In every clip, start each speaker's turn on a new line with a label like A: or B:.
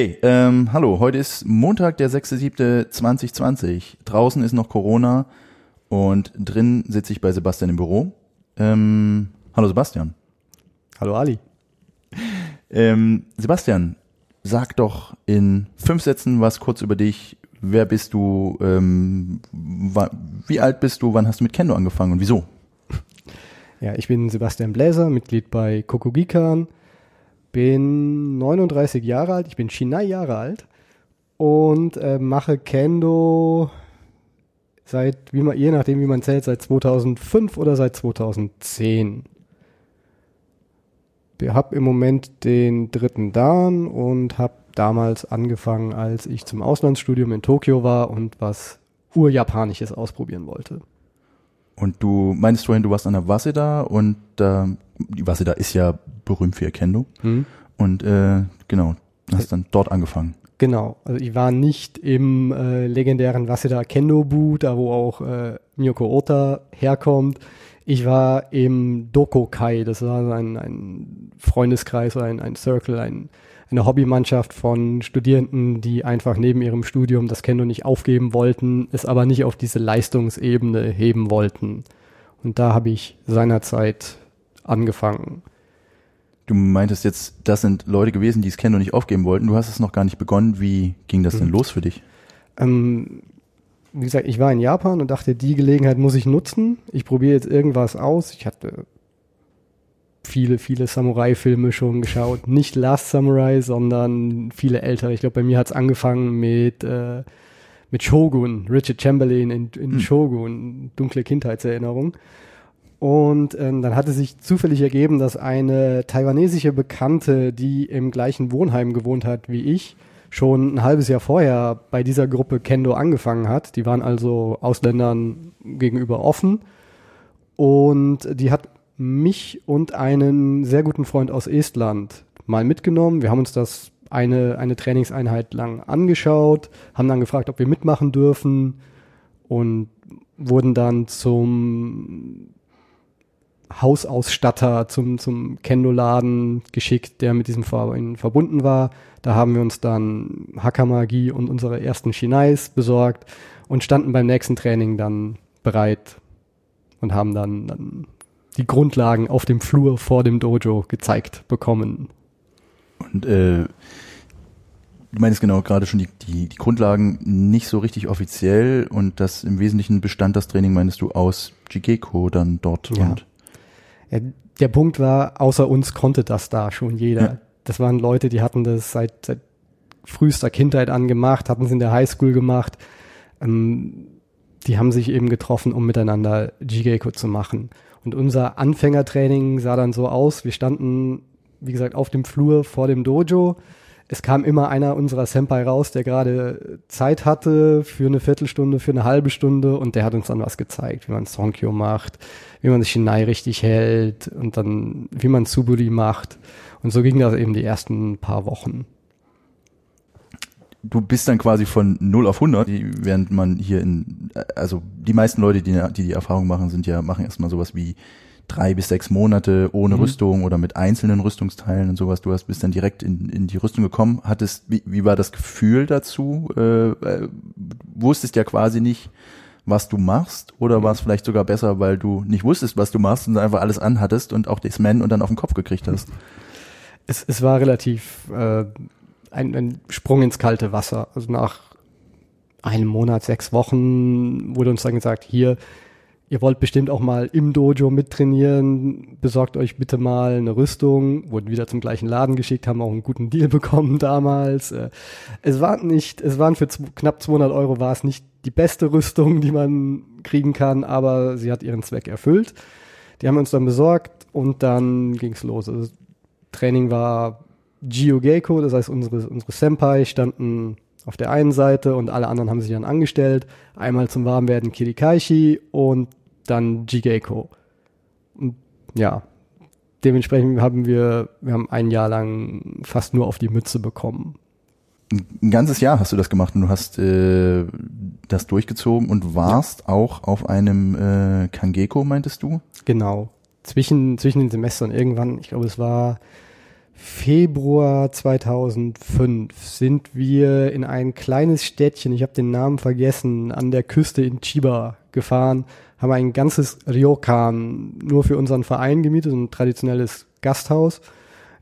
A: hey, ähm, hallo, heute ist Montag, der 6.7.2020. Draußen ist noch Corona und drin sitze ich bei Sebastian im Büro. Ähm, hallo Sebastian.
B: Hallo Ali.
A: Ähm, Sebastian, sag doch in fünf Sätzen was kurz über dich. Wer bist du? Ähm, wie alt bist du? Wann hast du mit Kendo angefangen und wieso?
B: Ja, ich bin Sebastian Bläser, Mitglied bei Kokugikan, bin 39 Jahre alt, ich bin Shinai Jahre alt und äh, mache Kendo seit, wie man, je nachdem wie man zählt, seit 2005 oder seit 2010. Ich habe im Moment den dritten Dan und habe damals angefangen, als ich zum Auslandsstudium in Tokio war und was Urjapanisches ausprobieren wollte.
A: Und du meinst vorhin, du warst an der Waseda und äh, die Waseda ist ja berühmt für ihr Kendo.
B: Hm?
A: Und äh, genau, hast dann dort angefangen.
B: Genau, also ich war nicht im äh, legendären Waseda Kendo-Bu, da wo auch äh, Miyoko Ota herkommt. Ich war im Dokokai, das war ein, ein Freundeskreis oder ein, ein Circle, ein, eine Hobbymannschaft von Studierenden, die einfach neben ihrem Studium das Kendo nicht aufgeben wollten, es aber nicht auf diese Leistungsebene heben wollten. Und da habe ich seinerzeit angefangen.
A: Du meintest jetzt, das sind Leute gewesen, die das Kendo nicht aufgeben wollten. Du hast es noch gar nicht begonnen. Wie ging das denn
B: Mhm.
A: los für dich?
B: Ähm, wie gesagt, ich war in Japan und dachte, die Gelegenheit muss ich nutzen. Ich probiere jetzt irgendwas aus. Ich hatte viele, viele Samurai-Filme schon geschaut. Nicht Last Samurai, sondern viele ältere. Ich glaube, bei mir hat es angefangen mit, äh, mit Shogun, Richard Chamberlain in, in
A: Hm.
B: Shogun, dunkle Kindheitserinnerung. Und ähm, dann hatte sich zufällig ergeben, dass eine taiwanesische Bekannte, die im gleichen Wohnheim gewohnt hat wie ich, schon ein halbes Jahr vorher bei dieser Gruppe Kendo angefangen hat. Die waren also Ausländern gegenüber offen. Und die hat mich und einen sehr guten Freund aus Estland mal mitgenommen. Wir haben uns das eine, eine Trainingseinheit lang angeschaut, haben dann gefragt, ob wir mitmachen dürfen und wurden dann zum Hausausstatter zum, zum Kendo-Laden geschickt, der mit diesem Verein verbunden war. Da haben wir uns dann Hakamagi und unsere ersten Shinais besorgt und standen beim nächsten Training dann bereit und haben dann, dann die Grundlagen auf dem Flur vor dem Dojo gezeigt bekommen.
A: Und äh, du meinst genau gerade schon die, die, die Grundlagen nicht so richtig offiziell und das im Wesentlichen bestand das Training, meinst du, aus Jigeko dann dort
B: Ja.
A: und
B: Ja, der Punkt war, außer uns konnte das da schon jeder.
A: Ja.
B: Das waren Leute, die hatten das seit, seit frühester Kindheit angemacht, hatten es in der Highschool gemacht. Ähm, die haben sich eben getroffen, um miteinander Jigeko zu machen. Und unser Anfängertraining sah dann so aus, wir standen, wie gesagt, auf dem Flur vor dem Dojo. Es kam immer einer unserer Senpai raus, der gerade Zeit hatte für eine Viertelstunde, für eine halbe Stunde und der hat uns dann was gezeigt, wie man Sonkyo macht, wie man sich Shinai richtig hält und dann wie man Tsuburi macht. Und so ging das eben die ersten paar Wochen.
A: du bist dann quasi von 0 auf 100, die- während man hier in, also die meisten Leute, die die, die Erfahrung machen, sind ja, machen erstmal sowas wie drei bis sechs Monate ohne
B: Mhm.
A: Rüstung oder mit einzelnen Rüstungsteilen und sowas. Du hast bist dann direkt in, in die Rüstung gekommen. Hattest, wie, wie war das Gefühl dazu? Äh, äh, wusstest ja quasi nicht, was du machst, oder war es vielleicht sogar besser, weil du nicht wusstest, was du machst und einfach alles anhattest und auch das Man und dann auf den Kopf gekriegt hast?
B: Es, es war relativ äh, ein, ein Sprung ins kalte Wasser. Also nach einem Monat, sechs Wochen wurde uns dann gesagt, hier, ihr wollt bestimmt auch mal im Dojo mittrainieren, besorgt euch bitte mal eine Rüstung, wurden wieder zum gleichen Laden geschickt, haben auch einen guten Deal bekommen damals. Äh, Es war nicht, es waren für knapp 200 Euro war es nicht die beste Rüstung, die man kriegen kann, aber sie hat ihren Zweck erfüllt. Die haben uns dann besorgt und dann ging's los. Also Training war Jiogeko, das heißt unsere, unsere Senpai standen auf der einen Seite und alle anderen haben sich dann angestellt. Einmal zum Warmwerden Kirikaishi und dann Jigeko. Und ja, dementsprechend haben wir, wir haben ein Jahr lang fast nur auf die Mütze bekommen.
A: Ein ganzes Jahr hast du das gemacht und du hast äh, das durchgezogen und warst ja. auch auf einem äh, Kangeko, meintest du?
B: Genau. Zwischen, zwischen den Semestern irgendwann, ich glaube, es war Februar 2005 sind wir in ein kleines Städtchen, ich habe den Namen vergessen, an der Küste in Chiba gefahren, haben ein ganzes Ryokan nur für unseren Verein gemietet, ein traditionelles Gasthaus,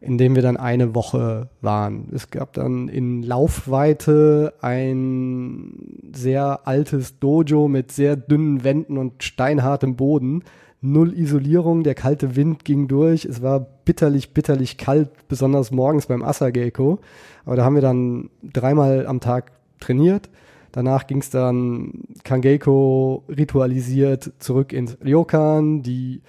B: in dem wir dann eine Woche waren. Es gab dann in Laufweite ein sehr altes Dojo mit sehr dünnen Wänden und steinhartem Boden null Isolierung, der kalte Wind ging durch, es war bitterlich, bitterlich kalt, besonders morgens beim Asageko. Aber da haben wir dann dreimal am Tag trainiert. Danach ging es dann Kangeko ritualisiert zurück ins Ryokan. Die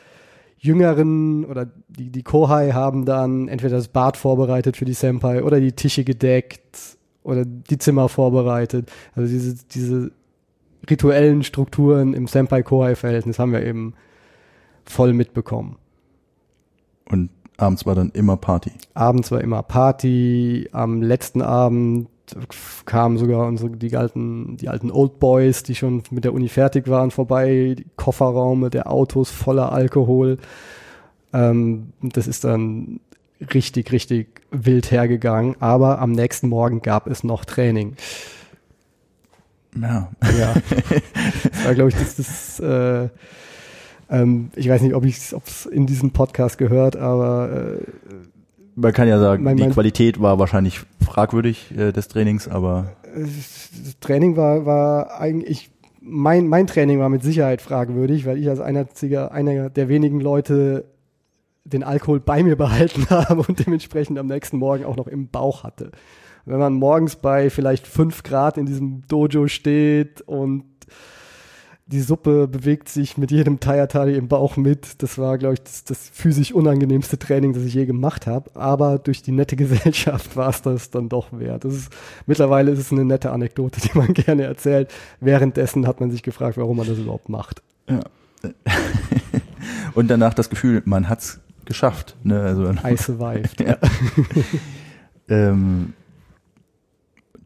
B: Jüngeren oder die, die Kohai haben dann entweder das Bad vorbereitet für die Senpai oder die Tische gedeckt oder die Zimmer vorbereitet. Also diese, diese rituellen Strukturen im Senpai-Kohai-Verhältnis haben wir eben voll mitbekommen.
A: Und abends war dann immer Party.
B: Abends war immer Party. Am letzten Abend kamen sogar unsere, die alten, die alten Old Boys, die schon mit der Uni fertig waren, vorbei. Die Kofferraume der Autos voller Alkohol. Ähm, das ist dann richtig, richtig wild hergegangen. Aber am nächsten Morgen gab es noch Training.
A: Ja.
B: Ja. Das war, glaube ich, das, das äh, ähm, ich weiß nicht, ob ich es in diesem Podcast gehört, aber äh,
A: man kann ja sagen, mein, die Qualität war wahrscheinlich fragwürdig äh, des Trainings, aber
B: das Training war war eigentlich mein mein Training war mit Sicherheit fragwürdig, weil ich als einziger einer der wenigen Leute den Alkohol bei mir behalten habe und dementsprechend am nächsten Morgen auch noch im Bauch hatte. Wenn man morgens bei vielleicht fünf Grad in diesem Dojo steht und die Suppe bewegt sich mit jedem Tayatari im Bauch mit. Das war, glaube ich, das, das physisch unangenehmste Training, das ich je gemacht habe. Aber durch die nette Gesellschaft war es das dann doch wert. Das ist, mittlerweile ist es eine nette Anekdote, die man gerne erzählt. Währenddessen hat man sich gefragt, warum man das überhaupt macht.
A: Ja. Und danach das Gefühl, man hat's geschafft. Ne? Also,
B: I survived. ja.
A: ähm,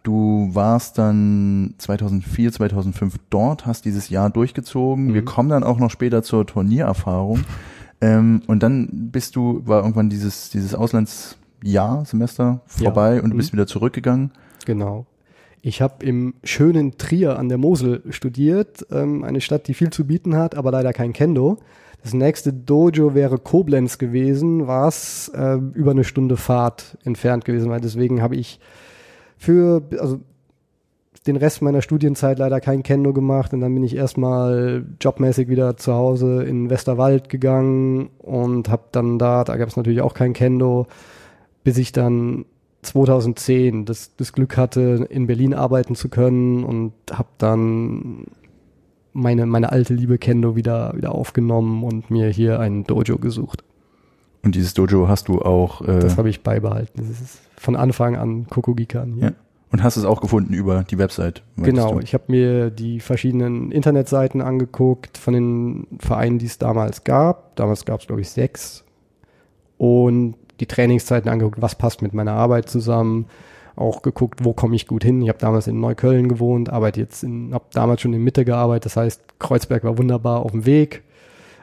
A: Du warst dann 2004, 2005 dort, hast dieses Jahr durchgezogen. Mhm. Wir kommen dann auch noch später zur Turniererfahrung. Ähm, und dann bist du, war irgendwann dieses, dieses Auslandsjahr, Semester vorbei ja. und du bist mhm. wieder zurückgegangen.
B: Genau. Ich habe im schönen Trier an der Mosel studiert, ähm, eine Stadt, die viel zu bieten hat, aber leider kein Kendo. Das nächste Dojo wäre Koblenz gewesen, war es äh, über eine Stunde Fahrt entfernt gewesen, weil deswegen habe ich für, also den Rest meiner Studienzeit leider kein Kendo gemacht und dann bin ich erstmal jobmäßig wieder zu Hause in Westerwald gegangen und habe dann da, da gab es natürlich auch kein Kendo, bis ich dann 2010 das, das Glück hatte, in Berlin arbeiten zu können und habe dann meine, meine alte Liebe Kendo wieder, wieder aufgenommen und mir hier ein Dojo gesucht.
A: Und dieses Dojo hast du auch.
B: Äh das habe ich beibehalten. Das ist von Anfang an Kokogikan.
A: Ja. Und hast es auch gefunden über die Website?
B: Genau, du? ich habe mir die verschiedenen Internetseiten angeguckt von den Vereinen, die es damals gab. Damals gab es, glaube ich, sechs. Und die Trainingszeiten angeguckt, was passt mit meiner Arbeit zusammen. Auch geguckt, wo komme ich gut hin. Ich habe damals in Neukölln gewohnt, arbeite jetzt in, habe damals schon in Mitte gearbeitet. Das heißt, Kreuzberg war wunderbar auf dem Weg.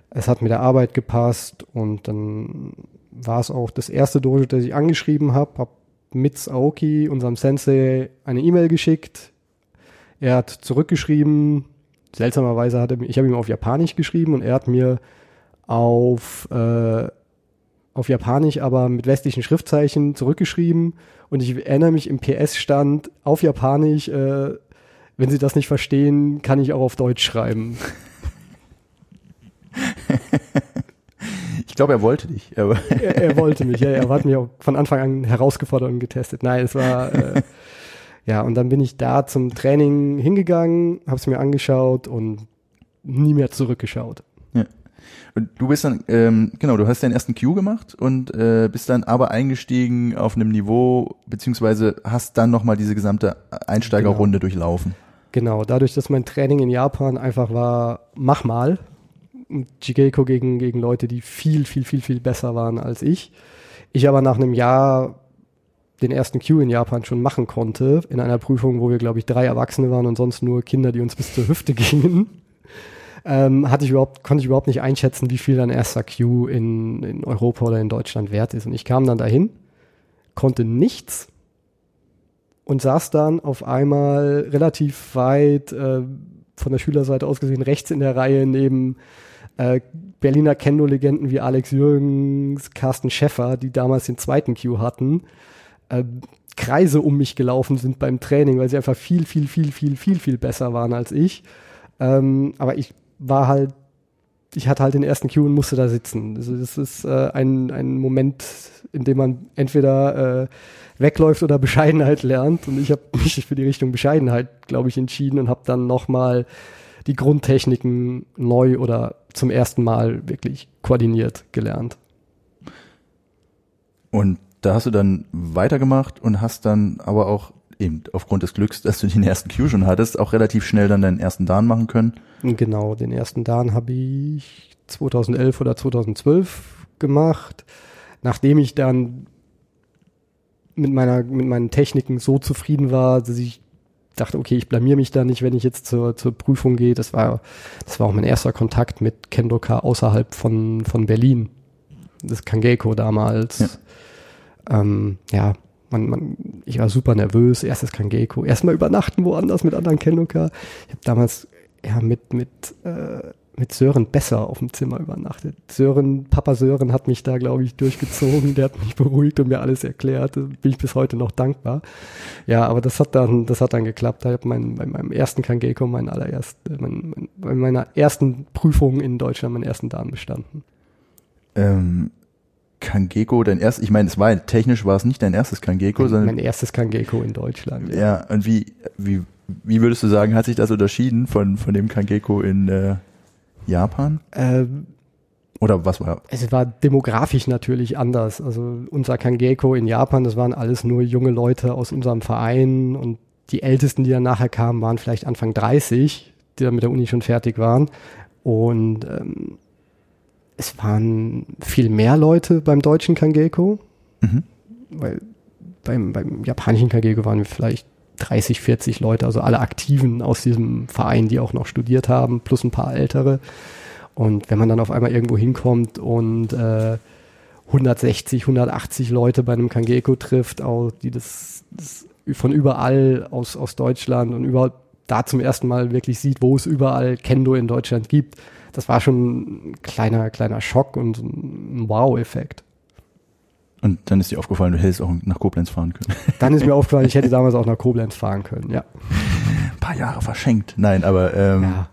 B: Es hat mit der Arbeit gepasst und dann war es auch das erste Dojo, das ich angeschrieben habe, habe mit Aoki, unserem Sensei, eine E-Mail geschickt. Er hat zurückgeschrieben. Seltsamerweise hat er, ich habe ihm auf Japanisch geschrieben und er hat mir auf äh, auf Japanisch, aber mit westlichen Schriftzeichen zurückgeschrieben. Und ich erinnere mich im PS stand auf Japanisch, äh, wenn Sie das nicht verstehen, kann ich auch auf Deutsch schreiben.
A: Ich glaube, er wollte dich.
B: Er, er, wollte mich, ja. Er hat mich auch von Anfang an herausgefordert und getestet. Nein, es war, äh, ja, und dann bin ich da zum Training hingegangen, habe es mir angeschaut und nie mehr zurückgeschaut.
A: Ja. Und du bist dann, ähm, genau, du hast deinen ersten Q gemacht und äh, bist dann aber eingestiegen auf einem Niveau, beziehungsweise hast dann nochmal diese gesamte Einsteigerrunde genau. durchlaufen.
B: Genau, dadurch, dass mein Training in Japan einfach war, mach mal, Jigeko gegen, gegen Leute, die viel, viel, viel, viel besser waren als ich. Ich aber nach einem Jahr den ersten Q in Japan schon machen konnte, in einer Prüfung, wo wir, glaube ich, drei Erwachsene waren und sonst nur Kinder, die uns bis zur Hüfte gingen, ähm, hatte ich überhaupt, konnte ich überhaupt nicht einschätzen, wie viel ein erster Q in, in Europa oder in Deutschland wert ist. Und ich kam dann dahin, konnte nichts und saß dann auf einmal relativ weit äh, von der Schülerseite aus gesehen rechts in der Reihe neben äh, Berliner Kendo-Legenden wie Alex Jürgens, Carsten Schäffer, die damals den zweiten Q hatten, äh, Kreise um mich gelaufen sind beim Training, weil sie einfach viel, viel, viel, viel, viel, viel besser waren als ich. Ähm, aber ich war halt, ich hatte halt den ersten Q und musste da sitzen. Also das ist äh, ein, ein Moment, in dem man entweder äh, wegläuft oder Bescheidenheit lernt. Und ich habe mich für die Richtung Bescheidenheit, glaube ich, entschieden und habe dann nochmal die Grundtechniken neu oder zum ersten Mal wirklich koordiniert gelernt.
A: Und da hast du dann weitergemacht und hast dann aber auch eben aufgrund des Glücks, dass du den ersten Q schon hattest, auch relativ schnell dann deinen ersten Dan machen können.
B: Genau, den ersten Dan habe ich 2011 oder 2012 gemacht, nachdem ich dann mit meiner mit meinen Techniken so zufrieden war, dass ich dachte, okay, ich blamier mich da nicht, wenn ich jetzt zur, zur Prüfung gehe. Das war das war auch mein erster Kontakt mit Kendoka außerhalb von von Berlin. Das Kangeko damals. Ja, ähm, ja man, man, ich war super nervös. Erstes Kangeko, erstmal übernachten woanders mit anderen Kendoka. Ich habe damals ja mit mit äh, mit Sören besser auf dem Zimmer übernachtet. Sören, Papa Sören hat mich da, glaube ich, durchgezogen. Der hat mich beruhigt und mir alles erklärt. Da bin ich bis heute noch dankbar. Ja, aber das hat dann, das hat dann geklappt. Ich habe mein, bei meinem ersten Kangeko, mein allererst, mein, mein, bei meiner ersten Prüfung in Deutschland meinen ersten Dan bestanden.
A: Ähm, Kangeko, dein erstes, ich meine, es war technisch war es nicht dein erstes Kangeko, sondern
B: mein erstes Kangeko in Deutschland.
A: Ja, ja und wie, wie, wie würdest du sagen, hat sich das unterschieden von, von dem Kangeko in äh, Japan?
B: Ähm,
A: Oder was war?
B: Es war demografisch natürlich anders. Also unser Kangeko in Japan, das waren alles nur junge Leute aus unserem Verein und die Ältesten, die dann nachher kamen, waren vielleicht Anfang 30, die dann mit der Uni schon fertig waren. Und ähm, es waren viel mehr Leute beim deutschen Kangeko,
A: Mhm.
B: weil beim, beim japanischen Kangeko waren wir vielleicht 30, 40 Leute, also alle Aktiven aus diesem Verein, die auch noch studiert haben, plus ein paar ältere. Und wenn man dann auf einmal irgendwo hinkommt und äh, 160, 180 Leute bei einem Kangeko trifft, auch die das, das von überall aus, aus Deutschland und überhaupt da zum ersten Mal wirklich sieht, wo es überall Kendo in Deutschland gibt, das war schon ein kleiner, kleiner Schock und ein Wow-Effekt.
A: Und dann ist dir aufgefallen, du hättest auch nach Koblenz fahren können.
B: Dann ist mir aufgefallen, ich hätte damals auch nach Koblenz fahren können, ja.
A: Ein paar Jahre verschenkt. Nein, aber ähm,
B: Ja,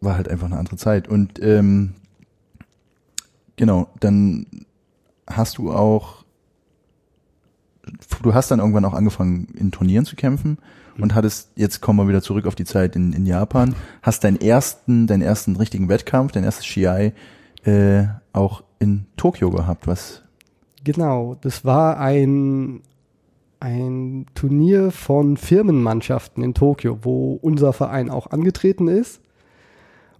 A: war halt einfach eine andere Zeit. Und ähm, genau, dann hast du auch, du hast dann irgendwann auch angefangen, in Turnieren zu kämpfen und hattest, jetzt kommen wir wieder zurück auf die Zeit in, in Japan, hast deinen ersten, deinen ersten richtigen Wettkampf, dein erstes Shiai, äh, auch in Tokio gehabt, was
B: genau. Das war ein, ein Turnier von Firmenmannschaften in Tokio, wo unser Verein auch angetreten ist.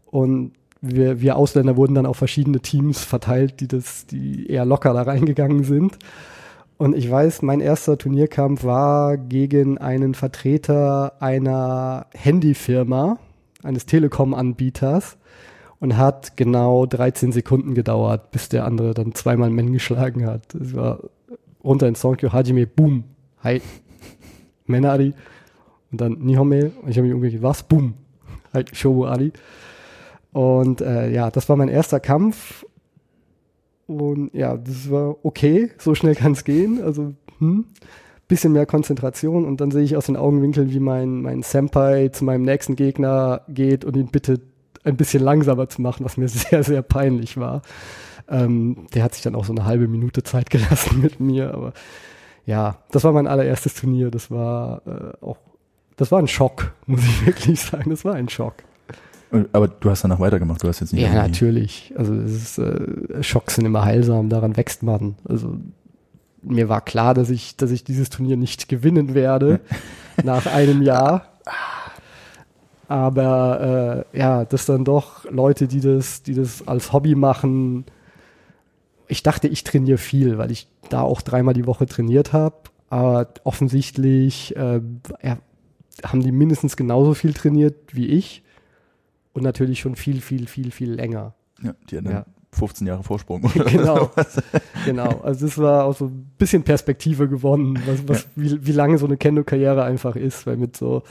B: Und wir, wir Ausländer wurden dann auf verschiedene Teams verteilt, die das, die eher locker da reingegangen sind. Und ich weiß, mein erster Turnierkampf war gegen einen Vertreter einer Handyfirma, eines Telekom-Anbieters und hat genau 13 Sekunden gedauert, bis der andere dann zweimal Men geschlagen hat. Es war runter in Sonkyo, Hajime, boom, hi, Menari. Und dann Nihome und ich habe mich umgekehrt, was, boom, halt Shobu Ali. Und äh, ja, das war mein erster Kampf. Und ja, das war okay, so schnell kann es gehen. Also, hm, bisschen mehr Konzentration. Und dann sehe ich aus den Augenwinkeln, wie mein, mein Senpai zu meinem nächsten Gegner geht und ihn bittet, ein bisschen langsamer zu machen, was mir sehr, sehr peinlich war. Ähm, der hat sich dann auch so eine halbe Minute Zeit gelassen mit mir, aber ja, das war mein allererstes Turnier. Das war äh, auch, das war ein Schock, muss ich wirklich sagen. Das war ein Schock.
A: aber du hast danach weitergemacht, du hast jetzt nicht
B: Ja, natürlich. Also es ist, äh, Schocks sind immer heilsam, daran wächst man. Also mir war klar, dass ich, dass ich dieses Turnier nicht gewinnen werde nach einem Jahr. Aber äh, ja, das dann doch Leute, die das, die das als Hobby machen. Ich dachte, ich trainiere viel, weil ich da auch dreimal die Woche trainiert habe. Aber offensichtlich äh, ja, haben die mindestens genauso viel trainiert wie ich und natürlich schon viel, viel, viel, viel länger.
A: Ja, die haben
B: Ja.
A: 15 Jahre Vorsprung.
B: genau, genau. Also es war auch so ein bisschen Perspektive gewonnen, was, was, wie, wie lange so eine Kendo-Karriere einfach ist, weil mit so,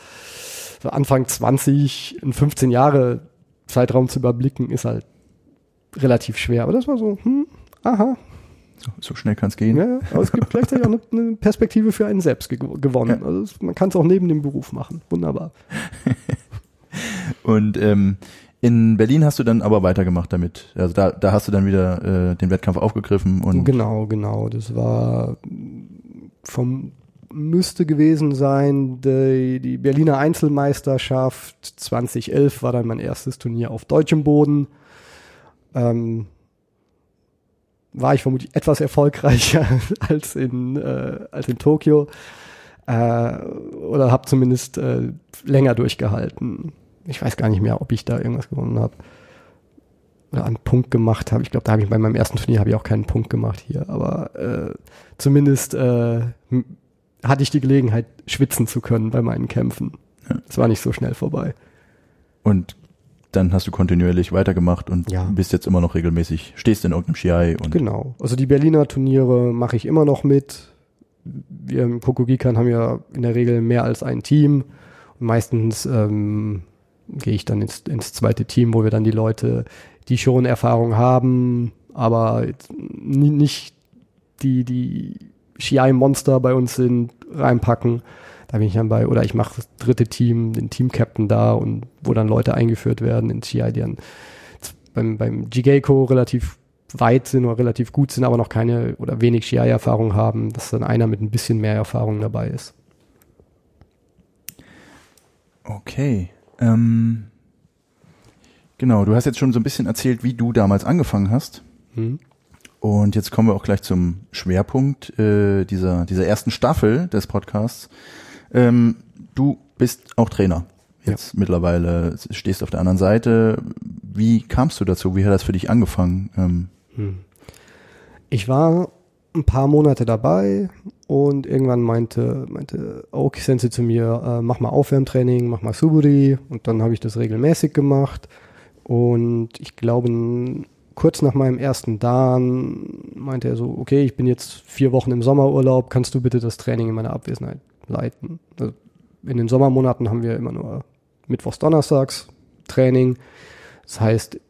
B: so Anfang 20 einen 15 Jahre Zeitraum zu überblicken, ist halt relativ schwer. Aber das war so, hm, aha,
A: So, so schnell kann es gehen.
B: ja, ja. aber es gibt gleichzeitig auch eine, eine Perspektive für einen selbst ge gewonnen.
A: Ja.
B: Also es, man kann es auch neben dem Beruf machen. Wunderbar.
A: Und ähm, in Berlin hast du dann aber weitergemacht damit. Also da, da hast du dann wieder äh, den Wettkampf aufgegriffen und
B: Genau, genau. Das war vom müsste gewesen sein, die, die Berliner Einzelmeisterschaft 2011 war dann mein erstes Turnier auf deutschem Boden. Ähm, war ich vermutlich etwas erfolgreicher als in, äh, als in Tokio. Äh, oder habe zumindest äh, länger durchgehalten. Ich weiß gar nicht mehr, ob ich da irgendwas gewonnen habe oder einen Punkt gemacht habe. Ich glaube, da habe ich bei meinem ersten Turnier habe ich auch keinen Punkt gemacht hier, aber äh, zumindest äh, hatte ich die Gelegenheit, schwitzen zu können bei meinen Kämpfen.
A: Ja.
B: Es war nicht so schnell vorbei.
A: und dann hast du kontinuierlich weitergemacht und
B: Ja.
A: bist jetzt immer noch regelmäßig, stehst in irgendeinem Shiai und
B: Genau. Also die Berliner Turniere mache ich immer noch mit. Wir im Kokogikan haben ja in der Regel mehr als ein Team. Und meistens ähm, gehe ich dann ins, ins zweite Team, wo wir dann die Leute, die schon Erfahrung haben, aber nicht die, die Shiai-Monster bei uns sind, reinpacken. Da bin ich dann bei, oder ich mache das dritte Team, den Team-Captain da und wo dann Leute eingeführt werden ins Shiai, die dann beim, beim Jigeko relativ weit sind oder relativ gut sind, aber noch keine oder wenig Shiai-Erfahrung haben, dass dann einer mit ein bisschen mehr Erfahrung dabei ist.
A: Okay. Ähm, genau, du hast jetzt schon so ein bisschen erzählt, wie du damals angefangen hast.
B: Hm?
A: Und jetzt kommen wir auch gleich zum Schwerpunkt äh, dieser, dieser ersten Staffel des Podcasts. Ähm, du bist auch Trainer. Jetzt mittlerweile stehst auf der anderen Seite. Wie kamst du dazu? Wie hat das für dich angefangen? Ähm,
B: Hm. Ich war ein paar Monate dabei und irgendwann meinte, meinte Aoki Sensei zu mir, äh, mach mal Aufwärmtraining, mach mal Suburi und dann habe ich das regelmäßig gemacht und ich glaube kurz nach meinem ersten Dan meinte er so, okay, ich bin jetzt vier Wochen im Sommerurlaub, kannst du bitte das Training in meiner Abwesenheit leiten? Also in den Sommermonaten haben wir immer nur Mittwochs, Donnerstags Training. Das heißt,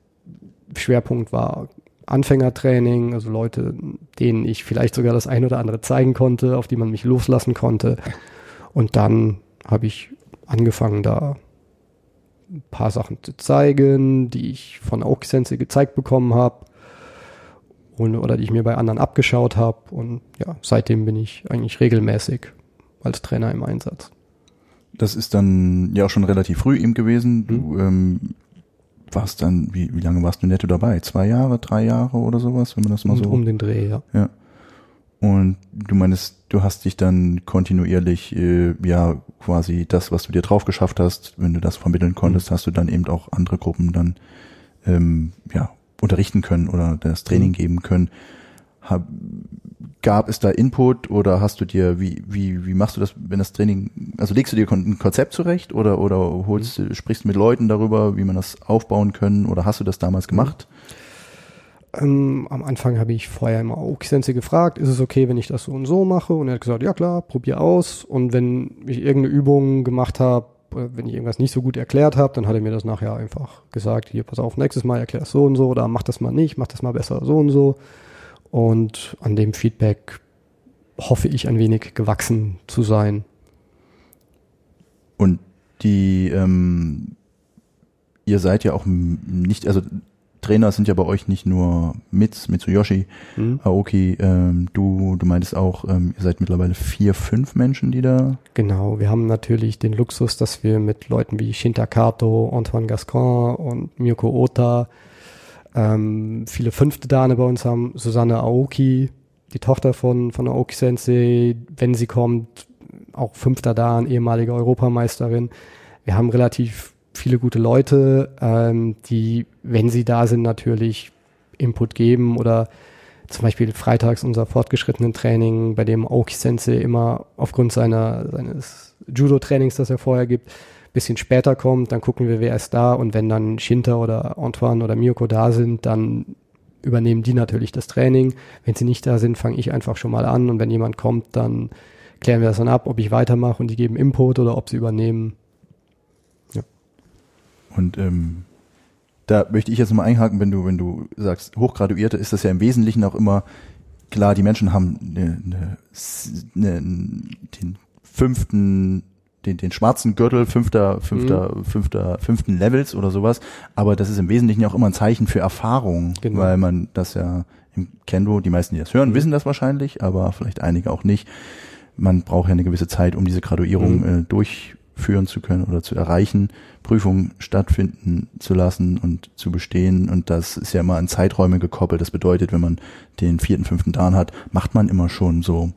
B: Schwerpunkt war Anfängertraining, also Leute, denen ich vielleicht sogar das ein oder andere zeigen konnte, auf die man mich loslassen konnte. Und dann habe ich angefangen, da ein paar Sachen zu zeigen, die ich von Aoki Sensei gezeigt bekommen habe und, oder die ich mir bei anderen abgeschaut habe. Und ja, seitdem bin ich eigentlich regelmäßig als Trainer im Einsatz.
A: das ist dann ja auch schon relativ früh eben gewesen. Du ähm, warst dann, wie, wie lange warst du netto dabei? Zwei Jahre, drei Jahre oder sowas, wenn man das mal so.
B: um den Dreh, ja.
A: Ja. Und du meinst, du hast dich dann kontinuierlich, äh, ja, quasi das, was du dir drauf geschafft hast, wenn du das vermitteln konntest, hast du dann eben auch andere Gruppen dann, ähm, ja, unterrichten können oder das Training
B: Mhm.
A: geben können. Hab, gab es da Input oder hast du dir, wie, wie, wie machst du das, wenn das Training, also legst du dir ein Konzept zurecht oder, oder holst, du sprichst du mit Leuten darüber, wie man das aufbauen können oder hast du das damals gemacht?
B: Ähm, am Anfang habe ich vorher immer Aoki Sensei gefragt, ist es okay, wenn ich das so und so mache? Und er hat gesagt, ja klar, probier aus. Und wenn ich irgendeine Übung gemacht habe, oder wenn ich irgendwas nicht so gut erklärt habe, dann hat er mir das nachher einfach gesagt, hier, pass auf, nächstes Mal erklär es so und so oder mach das mal nicht, mach das mal besser so und so. Und an dem Feedback hoffe ich ein wenig gewachsen zu sein.
A: Und die, ähm, ihr seid ja auch nicht, also Trainer sind ja bei euch nicht nur Mitz, Mitsuyoshi,
B: Hm?
A: Aoki, ähm, du, du meintest auch, ähm, ihr seid mittlerweile vier, fünf Menschen, die da,
B: Genau, wir haben natürlich den Luxus, dass wir mit Leuten wie Shinta Kato, Antoine Gascon und Miyoko Ota ähm, viele fünfte Dane bei uns haben. Susanne Aoki, die Tochter von, von Aoki Sensei, wenn sie kommt, auch fünfter Dan, ehemalige Europameisterin. Wir haben relativ viele gute Leute, ähm, die, wenn sie da sind, natürlich Input geben oder zum Beispiel freitags unser fortgeschrittenen Training, bei dem Aoki Sensei immer aufgrund seiner, seines Judo-Trainings, das er vorher gibt, bisschen später kommt, dann gucken wir, wer ist da und wenn dann Shinta oder Antoine oder Miyoko da sind, dann übernehmen die natürlich das Training. Wenn sie nicht da sind, fange ich einfach schon mal an und wenn jemand kommt, dann klären wir das dann ab, ob ich weitermache und die geben Input oder ob sie übernehmen.
A: Und ähm, da möchte ich jetzt mal einhaken, wenn du, wenn du sagst, Hochgraduierte, ist das ja im Wesentlichen auch immer klar, die Menschen haben eine, eine, eine, den fünften den, den schwarzen Gürtel fünfter, fünfter, mhm. fünfter, fünften Levels oder sowas. Aber das ist im Wesentlichen auch immer ein Zeichen für Erfahrung, genau. weil man das ja im Kendo, die meisten, die das hören, mhm. wissen das wahrscheinlich, aber vielleicht einige auch nicht. Man braucht ja eine gewisse Zeit, um diese Graduierung mhm. äh, durchführen zu können oder zu erreichen, Prüfungen stattfinden zu lassen und zu bestehen. Und das ist ja immer an Zeiträume gekoppelt. Das bedeutet, wenn man den vierten, fünften Dan hat, macht man immer schon so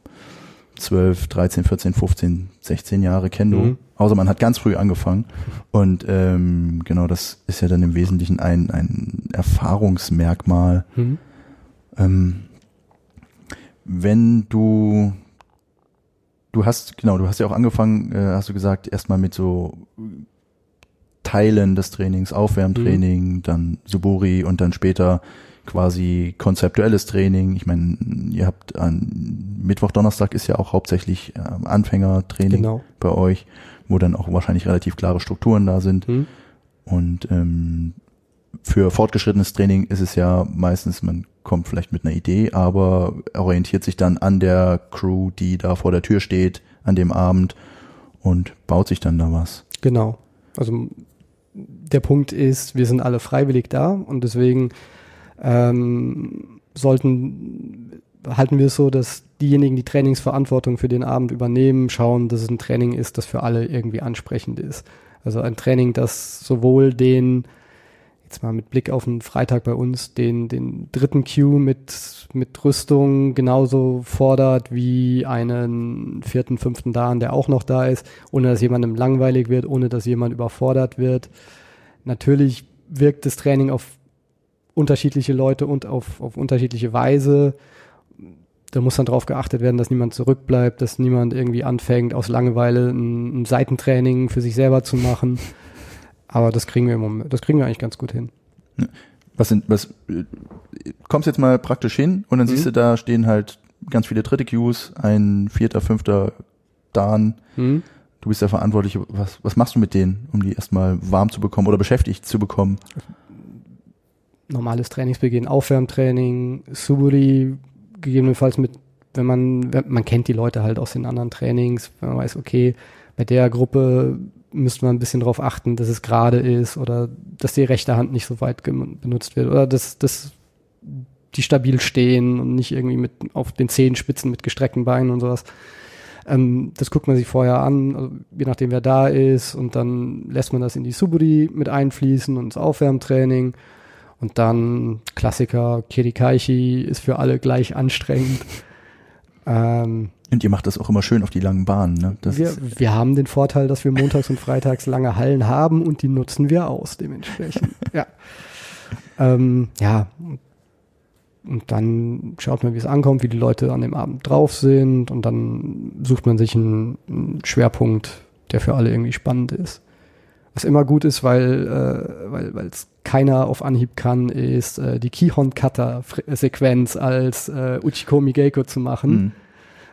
A: 12, 13, 14, 15, 16 Jahre Kendo. Mhm. Außer man hat ganz früh angefangen. Und ähm, genau, das ist ja dann im Wesentlichen ein, ein Erfahrungsmerkmal. Mhm. Ähm, wenn du du hast, genau, du hast ja auch angefangen, äh, hast du gesagt, erstmal mit so Teilen des Trainings, Aufwärmtraining, mhm. dann Suburi und dann später quasi konzeptuelles Training. Ich meine, ihr habt an Mittwoch, Donnerstag ist ja auch hauptsächlich äh, Anfängertraining genau. bei euch, wo dann auch wahrscheinlich relativ klare Strukturen da sind. Mhm. Und ähm, für fortgeschrittenes Training ist es ja meistens, man kommt vielleicht mit einer Idee, aber orientiert sich dann an der Crew, die da vor der Tür steht an dem Abend und baut sich dann da was.
B: Genau. Also der Punkt ist, wir sind alle freiwillig da und deswegen ähm, sollten, halten wir es so, dass diejenigen, die Trainingsverantwortung für den Abend übernehmen, schauen, dass es ein Training ist, das für alle irgendwie ansprechend ist. Also ein Training, das sowohl den, jetzt mal mit Blick auf den Freitag bei uns, den, den dritten Q mit, mit Rüstung genauso fordert wie einen vierten, fünften Dan, der auch noch da ist, ohne dass jemandem langweilig wird, ohne dass jemand überfordert wird. Natürlich wirkt das Training auf unterschiedliche Leute und auf, auf unterschiedliche Weise. Da muss dann darauf geachtet werden, dass niemand zurückbleibt, dass niemand irgendwie anfängt, aus Langeweile ein, ein Seitentraining für sich selber zu machen. Aber das kriegen wir im Moment, das kriegen wir eigentlich ganz gut hin.
A: Was sind, was, kommst jetzt mal praktisch hin und dann mhm. siehst du, da stehen halt ganz viele dritte Qs, ein vierter, fünfter Dan. Mhm. Du bist der Verantwortliche. Was, was machst du mit denen, um die erstmal warm zu bekommen oder beschäftigt zu bekommen?
B: normales Trainingsbeginn, Aufwärmtraining, Suburi, gegebenenfalls mit, wenn man, man kennt die Leute halt aus den anderen Trainings, wenn man weiß, okay, bei der Gruppe müsste man ein bisschen darauf achten, dass es gerade ist oder dass die rechte Hand nicht so weit benutzt wird oder dass, dass die stabil stehen und nicht irgendwie mit auf den Zehenspitzen mit gestreckten Beinen und sowas. Ähm, das guckt man sich vorher an, also je nachdem wer da ist und dann lässt man das in die Suburi mit einfließen und ins Aufwärmtraining und dann Klassiker, Kirikaichi ist für alle gleich anstrengend.
A: Ähm, und ihr macht das auch immer schön auf die langen Bahnen, ne?
B: Das wir, wir haben den Vorteil, dass wir montags und freitags lange Hallen haben und die nutzen wir aus dementsprechend. ja. Ähm, ja. Und dann schaut man, wie es ankommt, wie die Leute an dem Abend drauf sind und dann sucht man sich einen, einen Schwerpunkt, der für alle irgendwie spannend ist. Was immer gut ist, weil äh, weil weil es keiner auf Anhieb kann, ist äh, die Kihon Cutter Sequenz als äh, Uchiko Migeko zu machen. Mhm.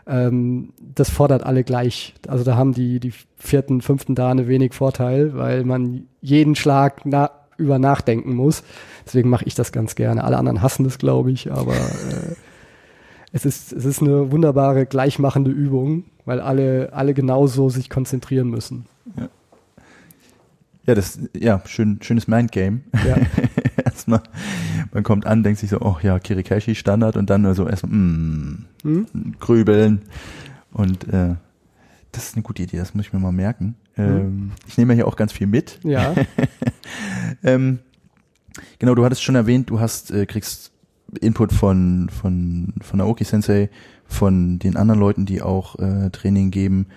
B: Ähm, das fordert alle gleich. Also da haben die die vierten, fünften Dane wenig Vorteil, weil man jeden Schlag na über nachdenken muss. Deswegen mache ich das ganz gerne. Alle anderen hassen das, glaube ich, aber äh, es ist es ist eine wunderbare gleichmachende Übung, weil alle alle genauso sich konzentrieren müssen.
A: Ja. Ja, das, ja, schön, schönes Mindgame. Ja. erstmal, man kommt an, denkt sich so, oh ja, Kirikashi Standard und dann nur so erstmal, mm, hm? grübeln. Und äh, das ist eine gute Idee, das muss ich mir mal merken. Hm. Ähm, ich nehme ja hier auch ganz viel mit.
B: Ja.
A: ähm, genau, du hattest schon erwähnt, du hast, äh, kriegst Input von, von, von Naoki Sensei, von den anderen Leuten, die auch äh, Training geben.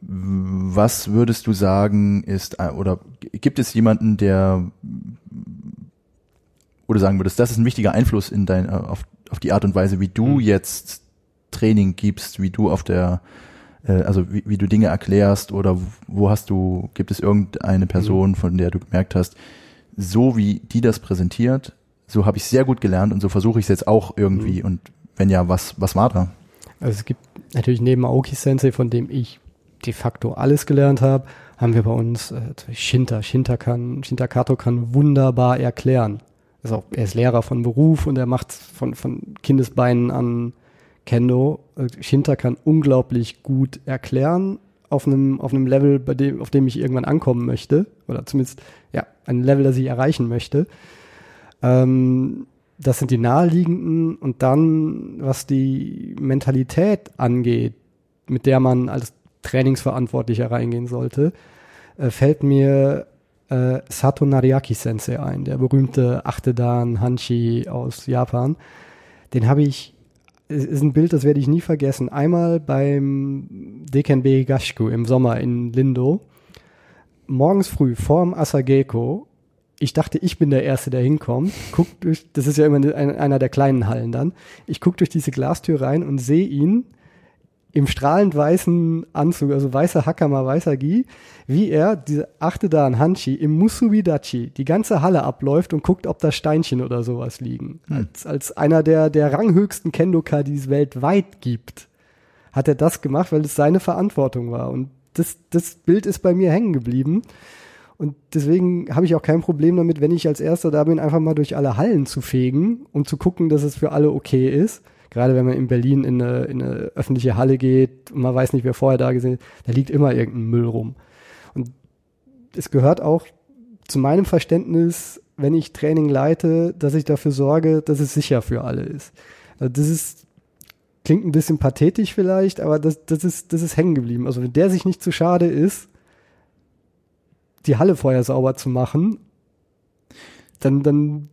A: was würdest du sagen ist, äh, oder gibt es jemanden, der, oder sagen würdest, das ist ein wichtiger Einfluss in dein, äh, auf, auf die Art und Weise, wie du
B: Mhm.
A: jetzt Training gibst, wie du auf der, äh, also wie, wie du Dinge erklärst oder wo hast du, gibt es irgendeine Person, von der du gemerkt hast, so wie die das präsentiert, so habe ich sehr gut gelernt und so versuche ich es jetzt auch irgendwie und wenn ja, was, was war da?
B: Also es gibt natürlich neben Aoki Sensei, von dem ich de facto alles gelernt habe, haben wir bei uns äh, Shinta. Shinta kann, Shinta Kato kann wunderbar erklären. Also er ist Lehrer von Beruf und er macht von, von Kindesbeinen an Kendo. Shinta kann unglaublich gut erklären auf einem, auf einem Level, bei dem, auf dem ich irgendwann ankommen möchte. Oder zumindest, ja, ein Level, das ich erreichen möchte. Ähm, das sind die naheliegenden und dann, was die Mentalität angeht, mit der man als Trainingsverantwortlicher reingehen sollte, äh, fällt mir äh, Sato Nariaki Sensei ein, der berühmte achte Dan Hanshi aus Japan. Den habe ich, ist ein Bild, das werde ich nie vergessen. Einmal beim Dekenbe Gashiku im Sommer in Lindo. Morgens früh vorm Asageko ich dachte, ich bin der Erste, der hinkommt. Guck durch, das ist ja immer eine, einer der kleinen Hallen dann. Ich gucke durch diese Glastür rein und sehe ihn im strahlend weißen Anzug, also weißer Hakama, weißer Gi, wie er, diese achte da an Hanshi, im Musubidachi die ganze Halle abläuft und guckt, ob da Steinchen oder sowas liegen.
A: Hm.
B: Als, als einer der, der ranghöchsten Kendoka, die es weltweit gibt, hat er das gemacht, weil es seine Verantwortung war. Und das, das Bild ist bei mir hängen geblieben. Und deswegen habe ich auch kein Problem damit, wenn ich als Erster da bin, einfach mal durch alle Hallen zu fegen, um zu gucken, dass es für alle okay ist. Gerade wenn man in Berlin in eine, in eine öffentliche Halle geht und man weiß nicht, wer vorher da gesehen hat, da liegt immer irgendein Müll rum. Und es gehört auch zu meinem Verständnis, wenn ich Training leite, dass ich dafür sorge, dass es sicher für alle ist. Also das ist, klingt ein bisschen pathetisch vielleicht, aber das, das ist, das ist hängen geblieben. Also wenn der sich nicht zu schade ist, die Halle vorher sauber zu machen, dann, dann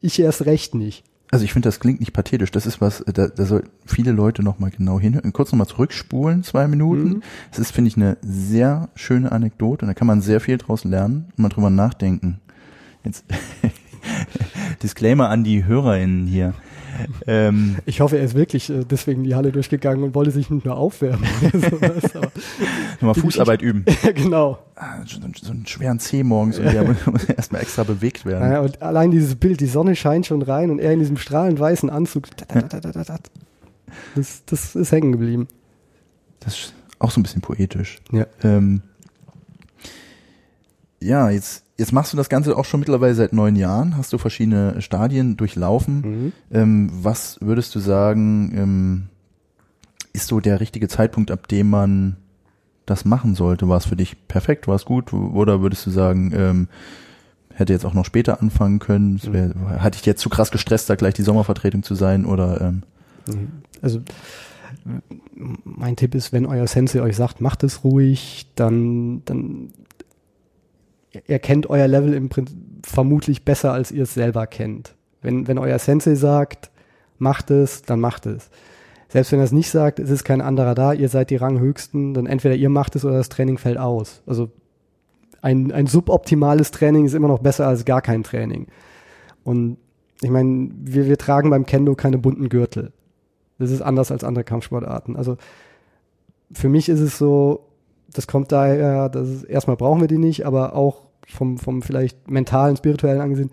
B: ich erst recht nicht.
A: Also ich finde, das klingt nicht pathetisch. Das ist was, da, da sollten viele Leute noch mal genau hinhören. Kurz noch mal zurückspulen, zwei Minuten.
B: Mhm.
A: Das ist, finde ich, eine sehr schöne Anekdote. Und da kann man sehr viel draus lernen und mal drüber nachdenken. Jetzt Disclaimer an die HörerInnen hier. Ähm,
B: Ich hoffe, er ist wirklich äh, deswegen die Halle durchgegangen und wollte sich nicht nur aufwärmen sowas. Aber,
A: mal
B: Die
A: Fußarbeit üben.
B: ja, genau.
A: Ah, so, so einen schweren Zeh morgens und der muss erstmal extra bewegt werden.
B: Naja, und allein dieses Bild, die Sonne scheint schon rein und er in diesem strahlend weißen Anzug. Das, das ist hängen geblieben.
A: Das ist auch so ein bisschen poetisch.
B: Ja.
A: Ähm, ja, jetzt, jetzt machst du das Ganze auch schon mittlerweile seit neun Jahren, hast du verschiedene Stadien durchlaufen.
B: Mhm.
A: Ähm, was würdest du sagen, ähm, ist so der richtige Zeitpunkt, ab dem man das machen sollte? War es für dich perfekt, war es gut? Oder würdest du sagen, ähm, hätte jetzt auch noch später anfangen können? Wär, hatte ich jetzt zu krass gestresst, da gleich die Sommervertretung zu sein? Oder ähm,
B: Also mein Tipp ist, wenn euer Sensei euch sagt, macht es ruhig, dann, dann er kennt euer Level im Prinzip vermutlich besser, als ihr es selber kennt. Wenn, wenn euer Sensei sagt, macht es, dann macht es. Selbst wenn er es nicht sagt, es ist kein anderer da, ihr seid die Ranghöchsten, dann entweder ihr macht es oder das Training fällt aus. Also ein, ein suboptimales Training ist immer noch besser als gar kein Training. Und ich meine, wir, wir tragen beim Kendo keine bunten Gürtel. Das ist anders als andere Kampfsportarten. Also für mich ist es so, das kommt daher, dass es, erstmal brauchen wir die nicht, aber auch vom, vom vielleicht mentalen, spirituellen angesehen,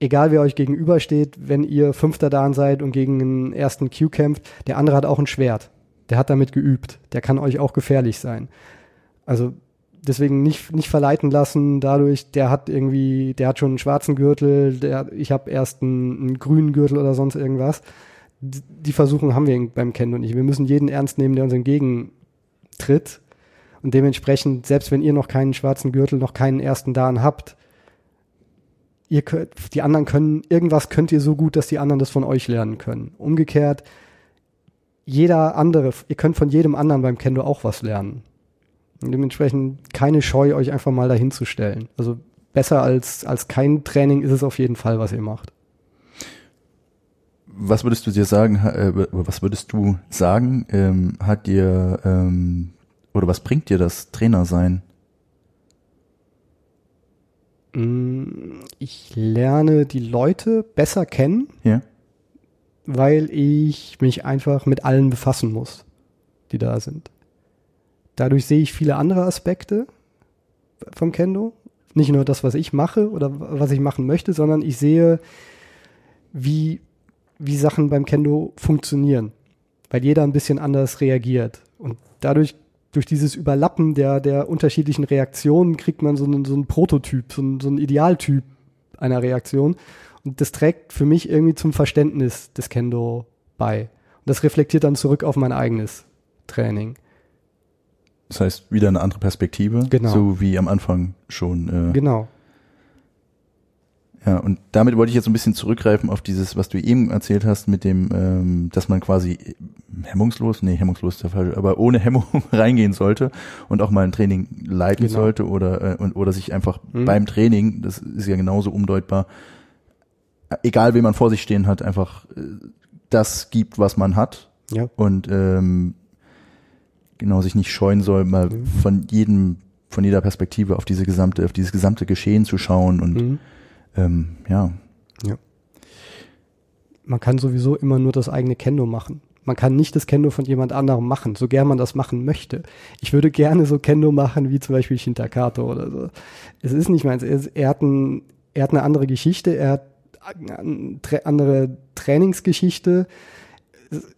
B: egal wer euch gegenübersteht, wenn ihr Fünfter Dan seid und gegen einen ersten Q kämpft, der andere hat auch ein Schwert. Der hat damit geübt. Der kann euch auch gefährlich sein. Also deswegen nicht, nicht verleiten lassen dadurch, der hat irgendwie, der hat schon einen schwarzen Gürtel, der, ich habe erst einen, einen grünen Gürtel oder sonst irgendwas. Die Versuchung haben wir beim Kendo nicht. Wir müssen jeden ernst nehmen, der uns entgegentritt. Und dementsprechend, selbst wenn ihr noch keinen schwarzen Gürtel, noch keinen ersten Dan habt, ihr könnt, die anderen können, irgendwas könnt ihr so gut, dass die anderen das von euch lernen können. Umgekehrt, jeder andere, ihr könnt von jedem anderen beim Kendo auch was lernen. Und dementsprechend keine Scheu, euch einfach mal dahin zu stellen. Also besser als, als kein Training ist es auf jeden Fall, was ihr macht.
A: was würdest du dir sagen, äh, was würdest du sagen, ähm, hat dir ähm, Oder was bringt dir das Trainer sein?
B: Ich lerne die Leute besser kennen,
A: Ja?
B: weil ich mich einfach mit allen befassen muss, die da sind. Dadurch sehe ich viele andere Aspekte vom Kendo. Nicht nur das, was ich mache oder was ich machen möchte, sondern ich sehe, wie, wie Sachen beim Kendo funktionieren. Weil jeder ein bisschen anders reagiert. Und dadurch, durch dieses Überlappen der, der unterschiedlichen Reaktionen, kriegt man so einen, so einen Prototyp, so einen, so einen Idealtyp einer Reaktion. Und das trägt für mich irgendwie zum Verständnis des Kendo bei. Und das reflektiert dann zurück auf mein eigenes Training.
A: Das heißt, wieder eine andere Perspektive.
B: Genau.
A: So wie am Anfang schon. Äh,
B: Genau.
A: Ja, und damit wollte ich jetzt so ein bisschen zurückgreifen auf dieses, was du eben erzählt hast, mit dem, ähm, dass man quasi hemmungslos, nee, hemmungslos ist der falsche, aber ohne Hemmung reingehen sollte und auch mal ein Training leiten
B: Genau.
A: sollte oder, äh, und, oder sich einfach
B: Mhm.
A: beim Training, das ist ja genauso umdeutbar, egal wen man vor sich stehen hat, einfach äh, das gibt, was man hat
B: Ja.
A: und ähm, genau sich nicht scheuen soll, mal
B: Mhm.
A: von jedem, von jeder Perspektive auf diese gesamte, auf dieses gesamte Geschehen zu schauen und
B: Mhm.
A: Ähm, ja,
B: Man kann sowieso immer nur das eigene Kendo machen. Man kann nicht das Kendo von jemand anderem machen, so gern man das machen möchte. Ich würde gerne so Kendo machen, wie zum Beispiel Shintakato oder so. Es ist nicht meins. Er, er, hat, ein, er hat eine andere Geschichte, er hat eine andere Trainingsgeschichte,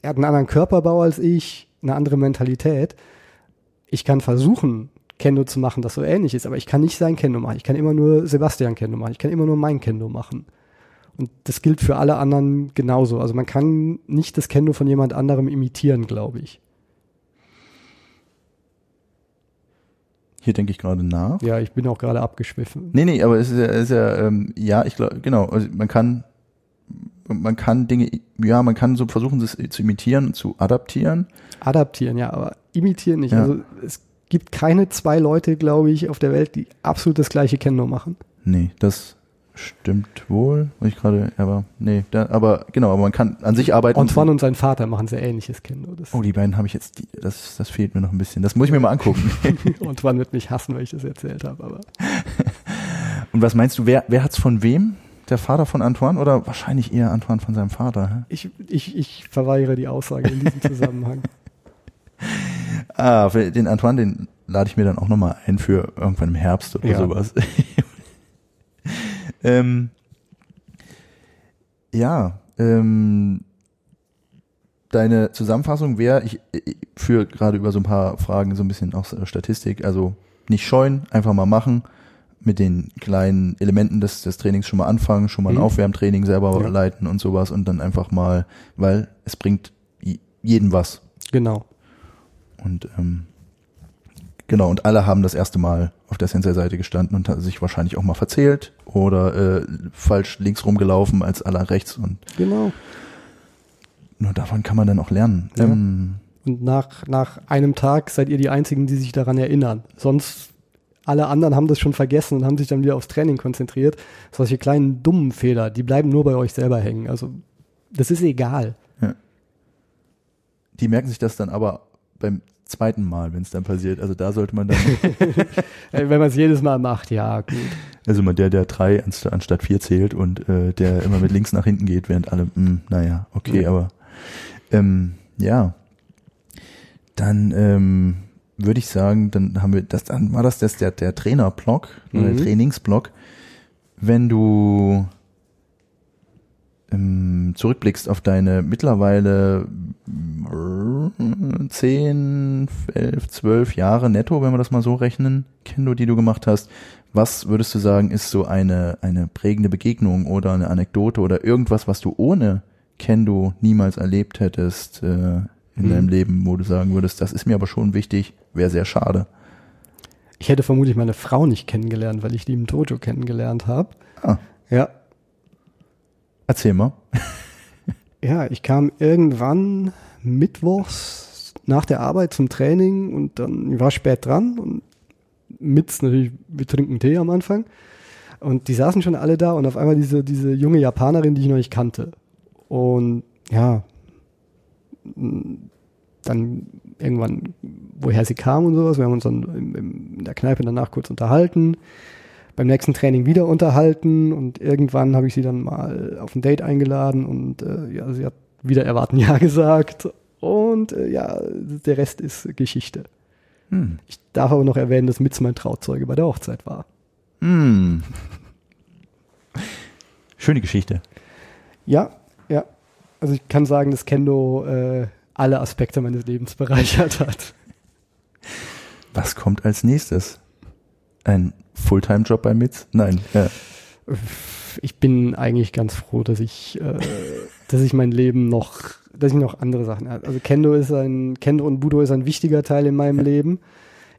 B: er hat einen anderen Körperbau als ich, eine andere Mentalität. Ich kann versuchen, Kendo zu machen, das so ähnlich ist, aber ich kann nicht sein Kendo machen. Ich kann immer nur Sebastian Kendo machen. Ich kann immer nur mein Kendo machen. Und das gilt für alle anderen genauso. Also man kann nicht das Kendo von jemand anderem imitieren, glaube ich.
A: hier denke ich gerade nach.
B: Ja, ich bin auch gerade abgeschwiffen.
A: Nee, nee, aber es ist ja, es ist ja ähm, ja, ich glaube, genau, also man kann man kann Dinge, ja, man kann so versuchen, das zu imitieren zu adaptieren.
B: Adaptieren, ja, aber imitieren nicht.
A: Ja.
B: Also es gibt keine zwei Leute, glaube ich, auf der Welt, die absolut das gleiche Kendo machen.
A: Nee, das stimmt wohl. Ich gerade, aber nee, da, aber genau, aber man kann an sich arbeiten.
B: Antoine und sein Vater machen sehr ähnliches Kendo. Das,
A: Oh, die beiden habe ich jetzt, die, das, das fehlt mir noch ein bisschen. Das muss ich mir mal angucken.
B: Antoine wird mich hassen, weil ich das erzählt habe, aber
A: Und was meinst du, wer, wer hat's von wem? Der Vater von Antoine oder wahrscheinlich eher Antoine von seinem Vater?
B: ich, ich, ich verweigere die Aussage in diesem Zusammenhang.
A: Ah, den Antoine, den lade ich mir dann auch nochmal ein für irgendwann im Herbst oder
B: Ja.
A: sowas. ähm, ja, ähm, deine Zusammenfassung wäre, ich, ich führe gerade über so ein paar Fragen so ein bisschen auch Statistik, also nicht scheuen, einfach mal machen, mit den kleinen Elementen des, des Trainings schon mal anfangen, schon mal ein
B: Mhm.
A: Aufwärmtraining selber
B: Ja.
A: leiten und sowas und dann einfach mal, weil es bringt jedem was.
B: Genau.
A: Und ähm, genau, und alle haben das erste Mal auf der Sensei-Seite gestanden und haben sich wahrscheinlich auch mal verzählt oder äh, falsch links rumgelaufen als aller rechts. Und
B: Genau.
A: nur davon kann man dann auch lernen.
B: Ja.
A: Ähm,
B: Und nach, nach einem Tag seid ihr die Einzigen, die sich daran erinnern. Sonst alle anderen haben das schon vergessen und haben sich dann wieder aufs Training konzentriert. Solche kleinen dummen Fehler, die bleiben nur bei euch selber hängen. Also das ist egal.
A: die merken sich das dann aber beim zweiten Mal, wenn es dann passiert. Also da sollte man dann,
B: Wenn man es jedes Mal macht, ja, gut.
A: also mal der, der drei anst- anstatt vier zählt und äh, der immer mit links nach hinten geht, während alle, mh, naja, okay,
B: Ja.
A: aber ähm, ja. Dann ähm, würde ich sagen, dann haben wir das, dann war das, das der, der Trainerblock,
B: Mhm.
A: der Trainingsblock. Wenn du zurückblickst auf deine mittlerweile äh, 10, 11, 12 Jahre netto, wenn wir das mal so rechnen, Kendo, die du gemacht hast, was würdest du sagen, ist so eine, eine prägende Begegnung oder eine Anekdote oder irgendwas, was du ohne Kendo niemals erlebt hättest äh, in
B: Mhm.
A: deinem Leben, wo du sagen würdest, das ist mir aber schon wichtig, wäre sehr schade.
B: Ich hätte vermutlich meine Frau nicht kennengelernt, weil ich die im Dojo kennengelernt habe.
A: Ah,
B: Ja.
A: Erzähl mal.
B: Ja, ich kam irgendwann mittwochs nach der Arbeit zum Training und dann ich war spät dran und mit natürlich, wir trinken Tee am Anfang. Und die saßen schon alle da und auf einmal diese, diese junge Japanerin, die ich noch nicht kannte. Und ja, dann irgendwann woher sie kam und sowas. Wir haben uns dann in der Kneipe danach kurz unterhalten. Beim nächsten Training wieder unterhalten und irgendwann habe ich sie dann mal auf ein Date eingeladen und äh, ja, sie hat wieder erwarten Ja gesagt und äh, ja, der Rest ist Geschichte.
A: Hm.
B: Ich darf aber noch erwähnen, dass Mitz mein Trauzeuge bei der Hochzeit war.
A: Hm. Schöne Geschichte.
B: Ja, ja. Also ich kann sagen, dass Kendo äh, alle Aspekte meines Lebens bereichert hat.
A: Was kommt als nächstes? Ein Fulltime-Job bei Mitz? Nein. Ja.
B: Ich bin eigentlich ganz froh, dass ich, äh, dass ich mein Leben noch, dass ich noch andere Sachen habe. Also Kendo ist ein, Kendo und Budo ist ein wichtiger Teil in meinem Leben.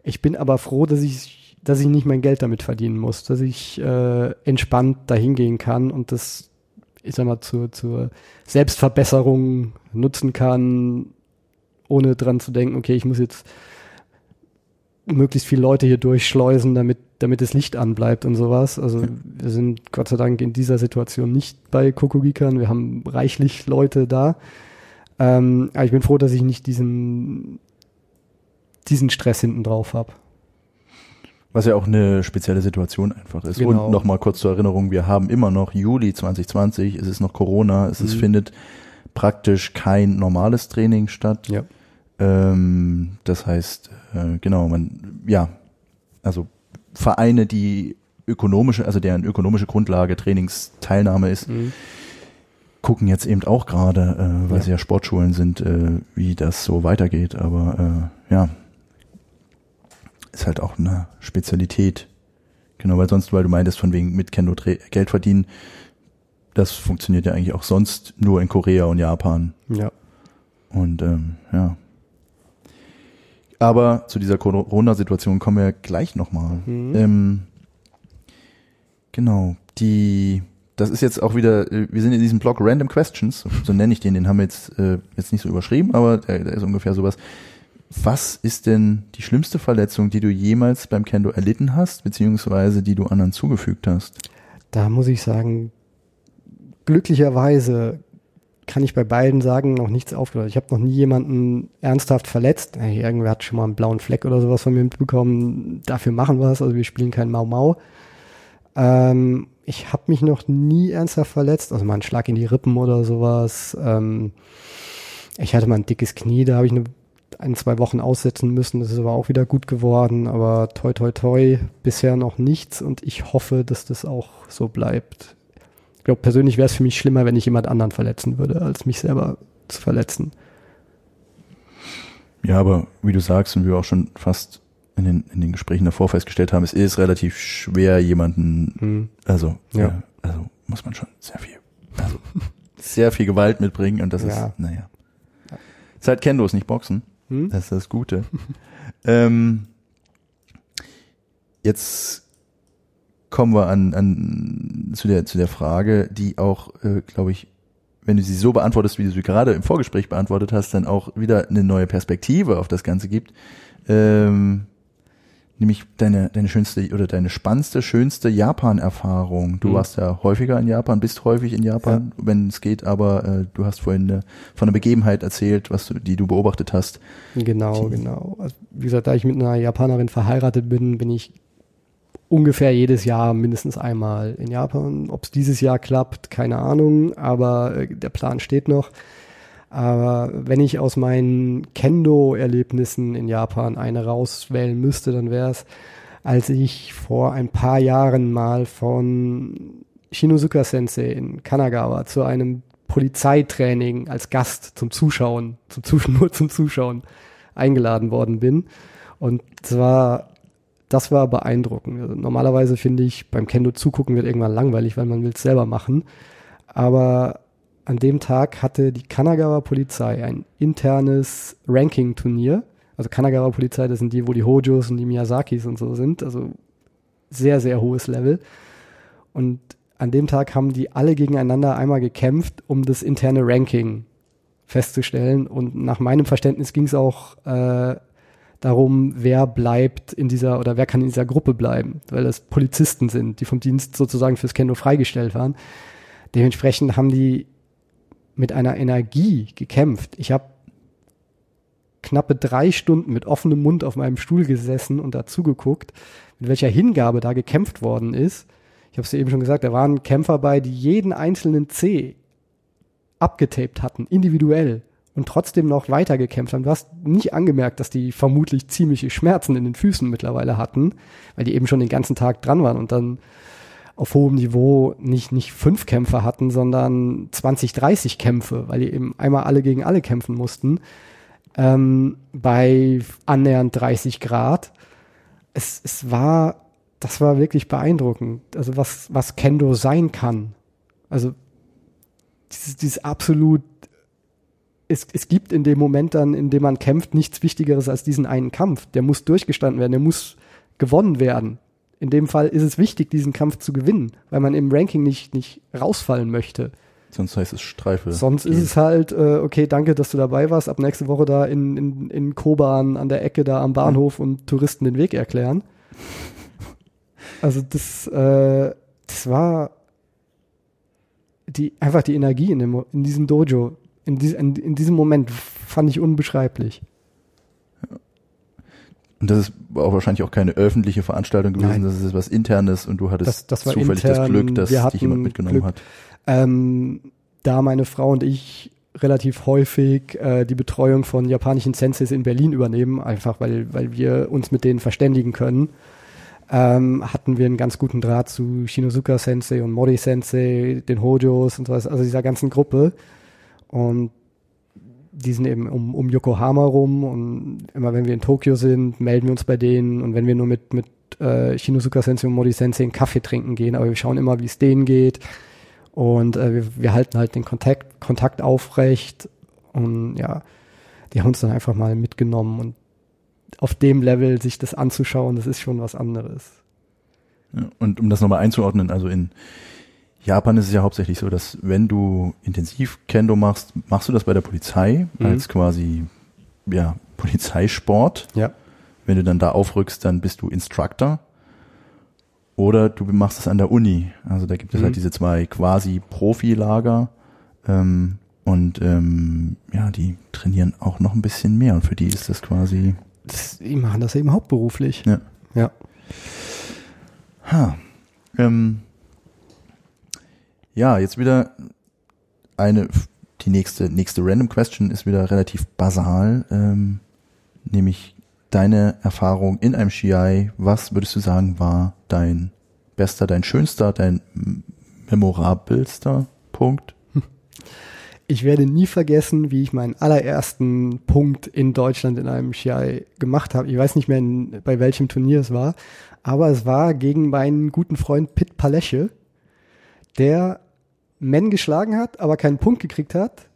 B: Ich bin aber froh, dass ich, dass ich nicht mein Geld damit verdienen muss, dass ich äh, entspannt dahin gehen kann und das, ich sag mal, zur, zur Selbstverbesserung nutzen kann, ohne dran zu denken, okay, ich muss jetzt möglichst viele Leute hier durchschleusen, damit, damit das Licht anbleibt und sowas. Also wir sind Gott sei Dank in dieser Situation nicht bei Kokogikan. Wir haben reichlich Leute da. Ähm, aber ich bin froh, dass ich nicht diesen, diesen Stress hinten drauf habe.
A: Was ja auch eine spezielle Situation einfach ist.
B: Genau.
A: Und nochmal kurz zur Erinnerung, wir haben immer noch Juli 2020, es ist noch Corona, es ist,
B: Mhm.
A: findet praktisch kein normales Training statt.
B: Ja.
A: Ähm, das heißt, äh, genau, man, ja, also Vereine, die ökonomische, also deren ökonomische Grundlage Trainingsteilnahme ist,
B: Mhm.
A: gucken jetzt eben auch gerade, äh, weil
B: Ja.
A: sie ja Sportschulen sind, äh, wie das so weitergeht. Aber äh, ja, ist halt auch eine Spezialität. Genau, weil sonst, weil du meintest, von wegen mit Kendo Geld verdienen, das funktioniert ja eigentlich auch sonst nur in Korea und Japan.
B: Ja.
A: Und ähm, ja. Aber zu dieser Corona-Situation kommen wir gleich nochmal.
B: Mhm.
A: Ähm, genau, die, das ist jetzt auch wieder, äh, wir sind in diesem Blog Random Questions, so nenne ich den, den haben wir jetzt, äh, jetzt nicht so überschrieben, aber der, der ist ungefähr sowas. Was ist denn die schlimmste Verletzung, die du jemals beim Kendo erlitten hast, beziehungsweise die du anderen zugefügt hast?
B: Da muss ich sagen, glücklicherweise kann ich bei beiden sagen, noch nichts aufgehört. Ich habe noch nie jemanden ernsthaft verletzt. Hey, irgendwer hat schon mal einen blauen Fleck oder sowas von mir mitbekommen. Dafür machen wir es. Also wir spielen kein Mau Mau. Ähm, ich habe mich noch nie ernsthaft verletzt. Also mal einen Schlag in die Rippen oder sowas. Ähm, ich hatte mal ein dickes Knie, da habe ich eine, ein, zwei Wochen aussetzen müssen. Das ist aber auch wieder gut geworden. Aber toi, toi, toi, bisher noch nichts. Und ich hoffe, dass das auch so bleibt. Ich glaube, persönlich wäre es für mich schlimmer, wenn ich jemand anderen verletzen würde, als mich selber zu verletzen.
A: Ja, aber wie du sagst und wir auch schon fast in den, in den Gesprächen davor festgestellt haben, es ist relativ schwer, jemanden,
B: Hm.
A: also,
B: Ja.
A: ja. also muss man schon sehr viel, also sehr viel Gewalt mitbringen und das
B: Ja.
A: ist, naja. Ist halt Kendo, ist nicht Boxen.
B: Hm?
A: Das ist das Gute. ähm, jetzt kommen wir an, an zu der zu der Frage, die auch, äh, glaube ich, wenn du sie so beantwortest, wie du sie gerade im Vorgespräch beantwortet hast, dann auch wieder eine neue Perspektive auf das Ganze gibt. Ähm, nämlich deine deine schönste oder deine spannendste, schönste Japan-Erfahrung. Du
B: Mhm.
A: warst ja häufiger in Japan, bist häufig in Japan, wenn es geht, aber äh, du hast vorhin eine, von einer Begebenheit erzählt, was du, die du beobachtet hast.
B: Genau,
A: Die-
B: genau. Also, wie gesagt, da ich mit einer Japanerin verheiratet bin, bin ich ungefähr jedes Jahr mindestens einmal in Japan. Ob es dieses Jahr klappt, keine Ahnung, aber äh, der Plan steht noch. Aber wenn ich aus meinen Kendo-Erlebnissen in Japan eine rauswählen müsste, dann wäre es, als ich vor ein paar Jahren mal von Shinozuka Sensei in Kanagawa zu einem Polizeitraining als Gast zum Zuschauen, zum Zus nur zum Zuschauen eingeladen worden bin. Und zwar, das war beeindruckend. Also normalerweise finde ich, beim Kendo zugucken wird irgendwann langweilig, weil man will es selber machen. Aber an dem Tag hatte die Kanagawa Polizei ein internes Ranking-Turnier. Also Kanagawa Polizei, das sind die, wo die Hojos und die Miyazakis und so sind. Also sehr, sehr hohes Level. Und an dem Tag haben die alle gegeneinander einmal gekämpft, um das interne Ranking festzustellen. Und nach meinem Verständnis ging es auch äh, darum, wer bleibt in dieser oder wer kann in dieser Gruppe bleiben, weil das Polizisten sind, die vom Dienst sozusagen fürs Kendo freigestellt waren. Dementsprechend haben die mit einer Energie gekämpft. Ich habe knappe drei Stunden mit offenem Mund auf meinem Stuhl gesessen und dazugeguckt, mit welcher Hingabe da gekämpft worden ist. Ich habe es eben schon gesagt, da waren Kämpfer bei, die jeden einzelnen C abgetaped hatten, individuell und trotzdem noch weitergekämpft haben. Du hast nicht angemerkt, dass die vermutlich ziemliche Schmerzen in den Füßen mittlerweile hatten, weil die eben schon den ganzen Tag dran waren und dann auf hohem Niveau nicht, nicht fünf Kämpfe hatten, sondern 20, 30 Kämpfe, weil die eben einmal alle gegen alle kämpfen mussten, ähm, bei annähernd 30 Grad. Es, es war, das war wirklich beeindruckend. Also was, was Kendo sein kann. Also dieses, dieses absolut es, es gibt in dem Moment dann, in dem man kämpft, nichts Wichtigeres als diesen einen Kampf. Der muss durchgestanden werden, der muss gewonnen werden. In dem Fall ist es wichtig, diesen Kampf zu gewinnen, weil man im Ranking nicht, nicht rausfallen möchte.
A: Sonst heißt es Streife.
B: Sonst ist es halt, äh, okay, danke, dass du dabei warst. Ab nächste Woche da in, in, in Koban an der Ecke da am Bahnhof und Touristen den Weg erklären. Also das, äh, das war die, einfach die Energie in, dem, in diesem Dojo in, dies, in, in diesem Moment fand ich unbeschreiblich.
A: Und das ist auch wahrscheinlich auch keine öffentliche Veranstaltung gewesen, Nein. das ist was internes und du hattest
B: das, das
A: zufällig
B: intern,
A: das Glück, dass dich jemand mitgenommen Glück. hat.
B: Ähm, da meine Frau und ich relativ häufig äh, die Betreuung von japanischen Senseis in Berlin übernehmen, einfach weil, weil wir uns mit denen verständigen können, ähm, hatten wir einen ganz guten Draht zu Shinozuka Sensei und Mori Sensei, den Hojos und so was, also dieser ganzen Gruppe. Und die sind eben um, um Yokohama rum und immer wenn wir in Tokio sind, melden wir uns bei denen. Und wenn wir nur mit, mit äh, Shinosuka Sensei und Mori Sensei einen Kaffee trinken gehen, aber wir schauen immer, wie es denen geht. Und äh, wir, wir halten halt den Kontakt, Kontakt aufrecht. Und ja, die haben uns dann einfach mal mitgenommen. Und auf dem Level sich das anzuschauen, das ist schon was anderes.
A: Und um das nochmal einzuordnen, also in Japan ist es ja hauptsächlich so, dass wenn du intensiv Kendo machst, machst du das bei der Polizei mhm. als quasi ja, Polizeisport.
B: Ja.
A: Wenn du dann da aufrückst, dann bist du Instructor. Oder du machst es an der Uni. Also da gibt es halt mhm. halt diese zwei quasi Profilager. Ähm, und ähm, ja, die trainieren auch noch ein bisschen mehr. Und für die ist das quasi.
B: Das, die machen das eben hauptberuflich.
A: Ja.
B: Ja.
A: Ha. Ähm, ja, jetzt wieder eine, die nächste, nächste Random Question ist wieder relativ basal, ähm, nämlich deine Erfahrung in einem Shiai. Was würdest du sagen war dein bester, dein schönster, dein memorabelster Punkt?
B: Ich werde nie vergessen, wie ich meinen allerersten Punkt in Deutschland in einem Shiai gemacht habe. Ich weiß nicht mehr, bei welchem Turnier es war, aber es war gegen meinen guten Freund Pitt Palesche der Men geschlagen hat, aber keinen Punkt gekriegt hat,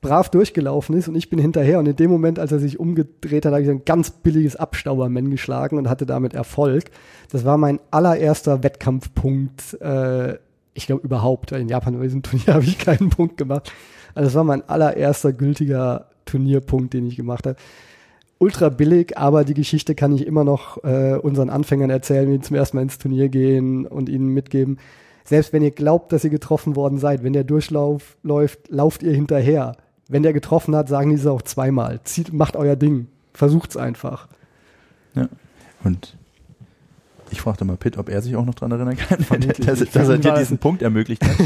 B: brav durchgelaufen ist und ich bin hinterher und in dem Moment, als er sich umgedreht hat, habe ich ein ganz billiges Abstauber-Men geschlagen und hatte damit Erfolg. Das war mein allererster Wettkampfpunkt, äh, ich glaube überhaupt, weil in Japan bei diesem Turnier habe ich keinen Punkt gemacht. Also das war mein allererster gültiger Turnierpunkt, den ich gemacht habe. Ultra billig, aber die Geschichte kann ich immer noch äh, unseren Anfängern erzählen, die zum ersten Mal ins Turnier gehen und ihnen mitgeben selbst wenn ihr glaubt, dass ihr getroffen worden seid, wenn der Durchlauf läuft, lauft ihr hinterher. Wenn der getroffen hat, sagen die es auch zweimal. Zieht, macht euer Ding. Versucht's einfach.
A: Ja. Und ich fragte mal Pitt, ob er sich auch noch dran erinnern kann, dass, dass er dir diesen Punkt ermöglicht hat.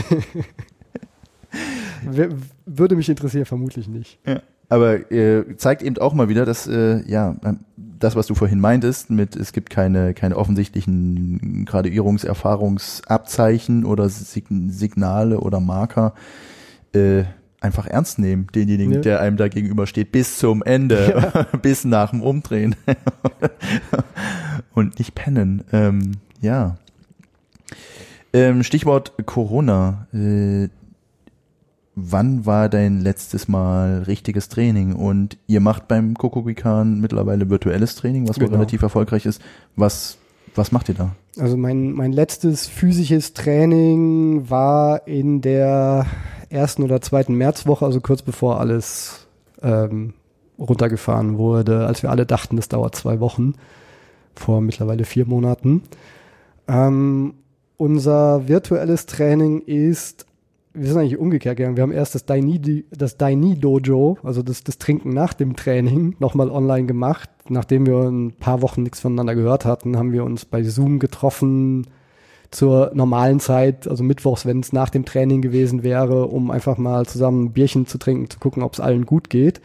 B: Würde mich interessieren, vermutlich nicht.
A: Ja. Aber äh, zeigt eben auch mal wieder, dass äh, ja das, was du vorhin meintest, mit es gibt keine keine offensichtlichen Graduierungserfahrungsabzeichen oder Sig Signale oder Marker, äh, einfach ernst nehmen, denjenigen, ja. der einem da gegenüber steht, bis zum Ende, ja. bis nach dem Umdrehen und nicht pennen. Ähm, ja. Ähm, Stichwort Corona. Äh, wann war dein letztes Mal richtiges Training? Und ihr macht beim Kokogikan mittlerweile virtuelles Training, was genau. relativ erfolgreich ist. Was, was macht ihr da?
B: Also mein, mein letztes physisches Training war in der ersten oder zweiten Märzwoche, also kurz bevor alles ähm, runtergefahren wurde, als wir alle dachten, das dauert zwei Wochen, vor mittlerweile vier Monaten. Ähm, unser virtuelles Training ist wir sind eigentlich umgekehrt gegangen. Wir haben erst das Daini, das Daini Dojo, also das, das Trinken nach dem Training, nochmal online gemacht. Nachdem wir ein paar Wochen nichts voneinander gehört hatten, haben wir uns bei Zoom getroffen zur normalen Zeit, also mittwochs, wenn es nach dem Training gewesen wäre, um einfach mal zusammen ein Bierchen zu trinken, zu gucken, ob es allen gut geht.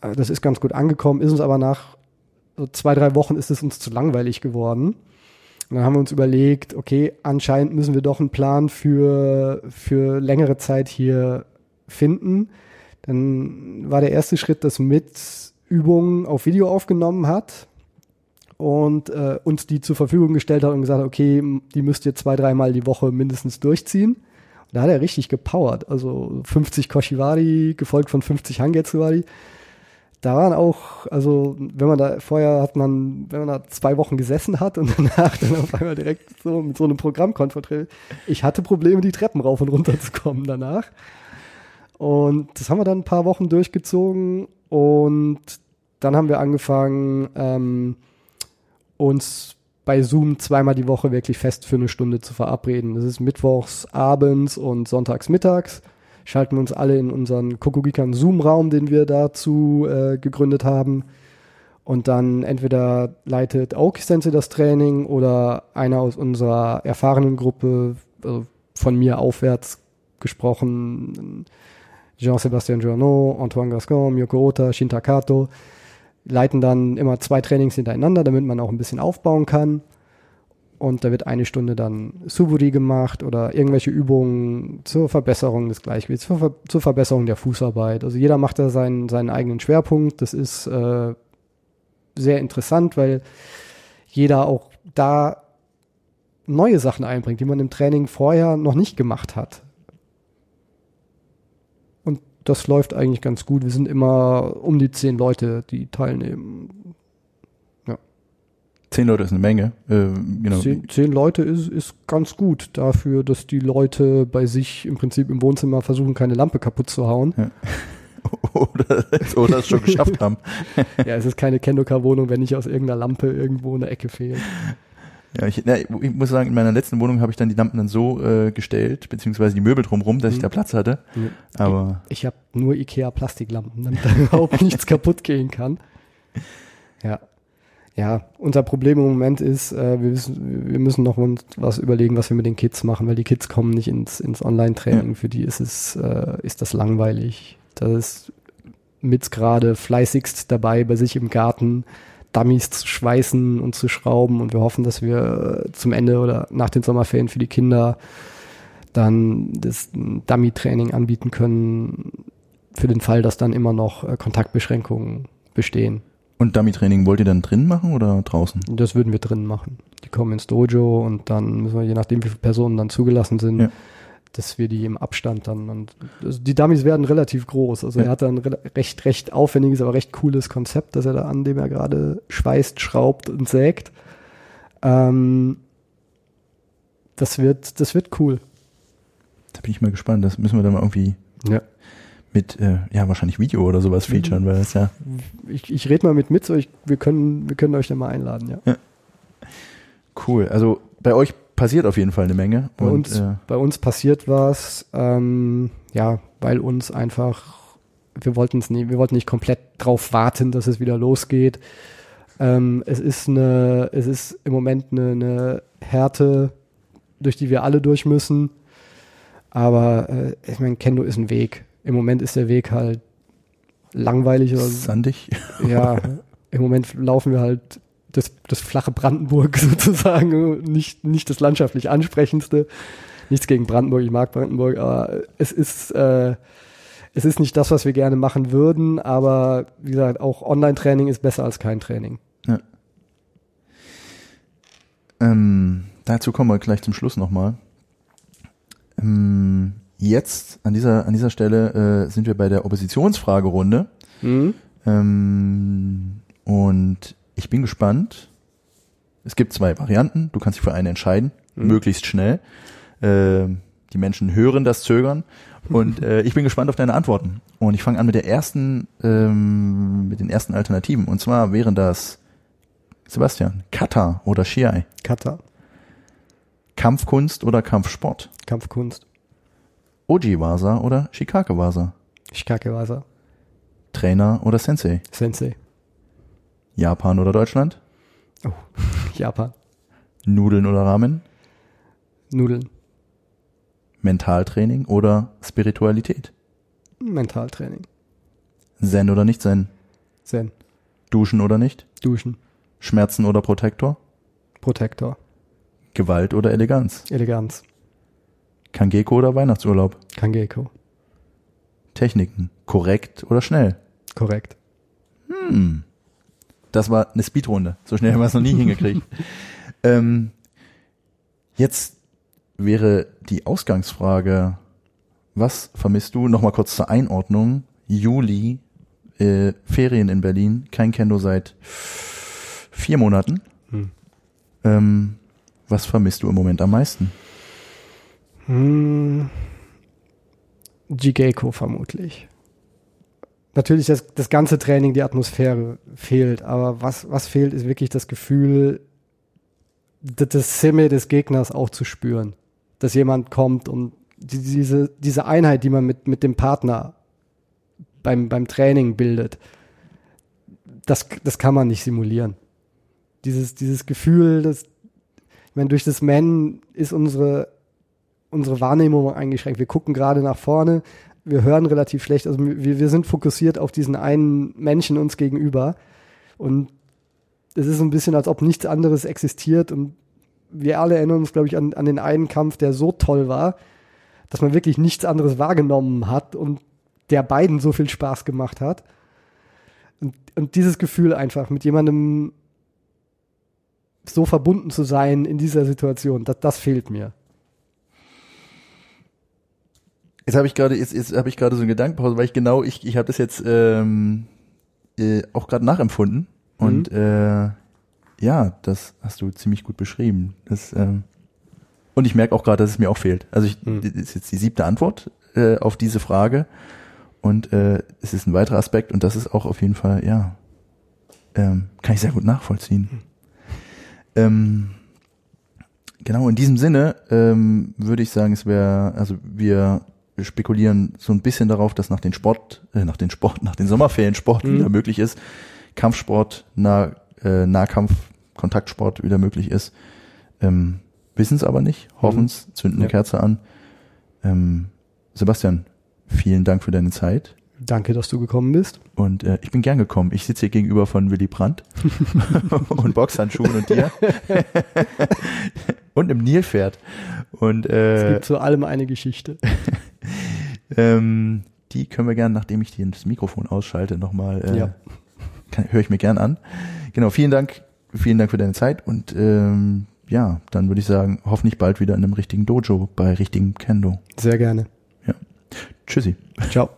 B: Äh, Das ist ganz gut angekommen, ist uns aber nach so zwei, drei Wochen ist es uns zu langweilig geworden. Und dann haben wir uns überlegt, okay, anscheinend müssen wir doch einen Plan für, für längere Zeit hier finden. Dann war der erste Schritt, dass mit Übungen auf Video aufgenommen hat und äh, uns die zur Verfügung gestellt hat und gesagt okay, die müsst ihr zwei, dreimal die Woche mindestens durchziehen. Und da hat er richtig gepowert. Also 50 Koshiwari, gefolgt von 50 Hangetsuwari da waren auch, also wenn man da vorher hat man, wenn man da zwei Wochen gesessen hat und danach dann auf einmal direkt so mit so einem Programm konfrontiert, ich hatte Probleme, die Treppen rauf und runter zu kommen danach. Und das haben wir dann ein paar Wochen durchgezogen und dann haben wir angefangen, ähm, uns bei Zoom zweimal die Woche wirklich fest für eine Stunde zu verabreden. Das ist mittwochs abends und sonntags mittags schalten wir uns alle in unseren Kokogikan Zoom-Raum, den wir dazu äh, gegründet haben. Und dann entweder leitet Aoki-Sensei das Training oder einer aus unserer erfahrenen Gruppe, also von mir aufwärts gesprochen, Jean-Sébastien Journeau, Antoine Gascon, Miyoko Ota, Shinta Kato, leiten dann immer zwei Trainings hintereinander, damit man auch ein bisschen aufbauen kann. Und da wird eine Stunde dann Suburi gemacht oder irgendwelche Übungen zur Verbesserung des Gleichgewichts, zur, zur Verbesserung der Fußarbeit. Also jeder macht da seinen, seinen eigenen Schwerpunkt. Das ist äh, sehr interessant, weil jeder auch da neue Sachen einbringt, die man im Training vorher noch nicht gemacht hat. Und das läuft eigentlich ganz gut. Wir sind immer um die zehn Leute, die teilnehmen.
A: Zehn Leute ist eine Menge. Äh, genau.
B: Zehn, zehn Leute ist, ist ganz gut dafür, dass die Leute bei sich im Prinzip im Wohnzimmer versuchen, keine Lampe kaputt zu hauen.
A: oder, oder es schon geschafft haben.
B: ja, es ist keine Kendoka-Wohnung, wenn nicht aus irgendeiner Lampe irgendwo eine Ecke fehlt.
A: Ja, ich, na, ich muss sagen, in meiner letzten Wohnung habe ich dann die Lampen dann so äh, gestellt, beziehungsweise die Möbel drumrum, dass ich
B: Mhm.
A: da Platz hatte. Aber
B: Ich habe nur Ikea-Plastiklampen, damit da überhaupt nichts kaputt gehen kann. Ja. Ja, unser Problem im Moment ist, äh, wir, wissen, wir müssen noch uns was überlegen, was wir mit den Kids machen, weil die Kids kommen nicht ins, ins Online-Training. Für die ist es, äh, ist das langweilig. Da ist Mitz gerade fleißigst dabei, bei sich im Garten Dummies zu schweißen und zu schrauben und wir hoffen, dass wir äh, zum Ende oder nach den Sommerferien für die Kinder dann das Dummy-Training anbieten können, für den Fall, dass dann immer noch äh, Kontaktbeschränkungen bestehen.
A: Und Dummy-Training wollt ihr dann drin machen oder draußen?
B: Das würden wir drin machen. Die kommen ins Dojo und dann müssen wir, je nachdem, wie viele Personen dann zugelassen sind,
A: Ja.
B: dass wir die im Abstand dann und also die Dummies werden relativ groß. Also
A: Ja.
B: er hat da ein rela- recht, recht aufwendiges, aber recht cooles Konzept, das er da an dem er gerade schweißt, schraubt und sägt. Ähm, das wird, das wird cool.
A: Da bin ich mal gespannt. Das müssen wir dann mal irgendwie
B: Ja.
A: Mit, äh, ja, wahrscheinlich Video oder sowas featuren, weil das ja
B: Ich, ich rede mal mit mit euch, wir können, wir können euch dann mal einladen, ja.
A: cool. Also bei euch passiert auf jeden Fall eine Menge.
B: Bei
A: und,
B: uns,
A: äh,
B: bei uns passiert was, ähm, ja, weil uns einfach, wir wollten es nie, wir wollten nicht komplett drauf warten, dass es wieder losgeht. Ähm, es ist eine, es ist im Moment eine, eine Härte, durch die wir alle durch müssen. Aber äh, ich meine, Kendo ist ein Weg. Im Moment ist der Weg halt langweilig oder
A: sandig.
B: ja, im Moment laufen wir halt das, das flache Brandenburg sozusagen, nicht, nicht das landschaftlich ansprechendste. Nichts gegen Brandenburg, ich mag Brandenburg, aber es ist, äh, es ist nicht das, was wir gerne machen würden, aber wie gesagt, auch Online-Training ist besser als kein Training.
A: Ähm, dazu kommen wir gleich zum Schluss nochmal. Ähm, jetzt an dieser, an dieser Stelle äh, sind wir bei der Oppositionsfragerunde.
B: Mhm.
A: Ähm, und ich bin gespannt. Es gibt zwei Varianten. Du kannst dich für eine entscheiden,
B: Mhm.
A: möglichst schnell. Ähm, die Menschen hören das Zögern. Und äh, ich bin gespannt auf deine Antworten. Und ich fange an mit der ersten, ähm, mit den ersten Alternativen. Und zwar wären das Sebastian, Kata oder Shiai,
B: Kata,
A: Kampfkunst oder Kampfsport.
B: Kampfkunst.
A: Ojiwasa oder Shikakewasa?
B: Shikakewasa.
A: Trainer oder Sensei?
B: Sensei.
A: Japan oder Deutschland?
B: Oh, Japan.
A: Nudeln oder Ramen?
B: Nudeln.
A: Mentaltraining oder Spiritualität?
B: Mentaltraining.
A: Zen oder nicht Zen?
B: Zen.
A: Duschen oder nicht?
B: Duschen.
A: Schmerzen oder Protektor?
B: Protektor.
A: Gewalt oder Eleganz?
B: Eleganz.
A: Kangeko oder Weihnachtsurlaub?
B: Kangeko.
A: Techniken. Korrekt oder schnell?
B: Korrekt.
A: Hm. Das war eine Speedrunde. So schnell haben wir es noch nie hingekriegt. Ähm, jetzt wäre die Ausgangsfrage, was vermisst du? Nochmal kurz zur Einordnung. Juli, äh, Ferien in Berlin, kein Kendo seit vier Monaten.
B: Hm.
A: Ähm, was vermisst du im Moment am meisten?
B: Hm. Jigeko vermutlich. Natürlich das, das ganze Training, die Atmosphäre fehlt, aber was, was fehlt, ist wirklich das Gefühl, das Simme des Gegners auch zu spüren. Dass jemand kommt und die, diese, diese Einheit, die man mit, mit dem Partner beim, beim Training bildet, das, das kann man nicht simulieren. Dieses, dieses Gefühl, das, ich meine, durch das Man ist unsere, unsere Wahrnehmung eingeschränkt. Wir gucken gerade nach vorne, wir hören relativ schlecht, also wir, wir sind fokussiert auf diesen einen Menschen uns gegenüber und es ist so ein bisschen, als ob nichts anderes existiert und wir alle erinnern uns, glaube ich, an, an den einen Kampf, der so toll war, dass man wirklich nichts anderes wahrgenommen hat und der beiden so viel Spaß gemacht hat. Und, und dieses Gefühl einfach mit jemandem so verbunden zu sein in dieser Situation, das, das fehlt mir.
A: Jetzt habe ich gerade, jetzt, jetzt habe ich gerade so eine Gedankenpause, weil ich genau, ich, ich habe das jetzt ähm, äh, auch gerade nachempfunden und äh, ja, das hast du ziemlich gut beschrieben. Das, ähm, und ich merke auch gerade, dass es mir auch fehlt. Also ich,
B: Mhm.
A: das ist jetzt die siebte Antwort äh, auf diese Frage und äh, es ist ein weiterer Aspekt und das ist auch auf jeden Fall, ja, ähm, kann ich sehr gut nachvollziehen. Ähm, genau, in diesem Sinne ähm, würde ich sagen, es wäre, also wir spekulieren so ein bisschen darauf, dass nach den Sport, äh, nach den Sport, nach den Sommerferien Sport
B: Mhm.
A: wieder möglich ist, Kampfsport, nah, äh, Nahkampf, Kontaktsport wieder möglich ist. Ähm, Wissen es aber nicht, hoffen es, zünden eine
B: Ja.
A: Kerze an. Ähm, Sebastian, vielen Dank für deine Zeit.
B: Danke, dass du gekommen bist.
A: Und äh, ich bin gern gekommen. Ich sitze hier gegenüber von Willy Brandt und Boxhandschuhen und dir. und einem Nilpferd. Und
B: Es
A: äh,
B: gibt zu allem eine Geschichte.
A: Ähm, die können wir gern, nachdem ich dir das Mikrofon ausschalte, nochmal, äh,
B: Ja.
A: höre ich mir gern an. Genau, vielen Dank, vielen Dank für deine Zeit und ähm, ja, dann würde ich sagen, hoffentlich bald wieder in einem richtigen Dojo bei richtigem Kendo.
B: Sehr gerne.
A: Tschüssi.
B: Ciao.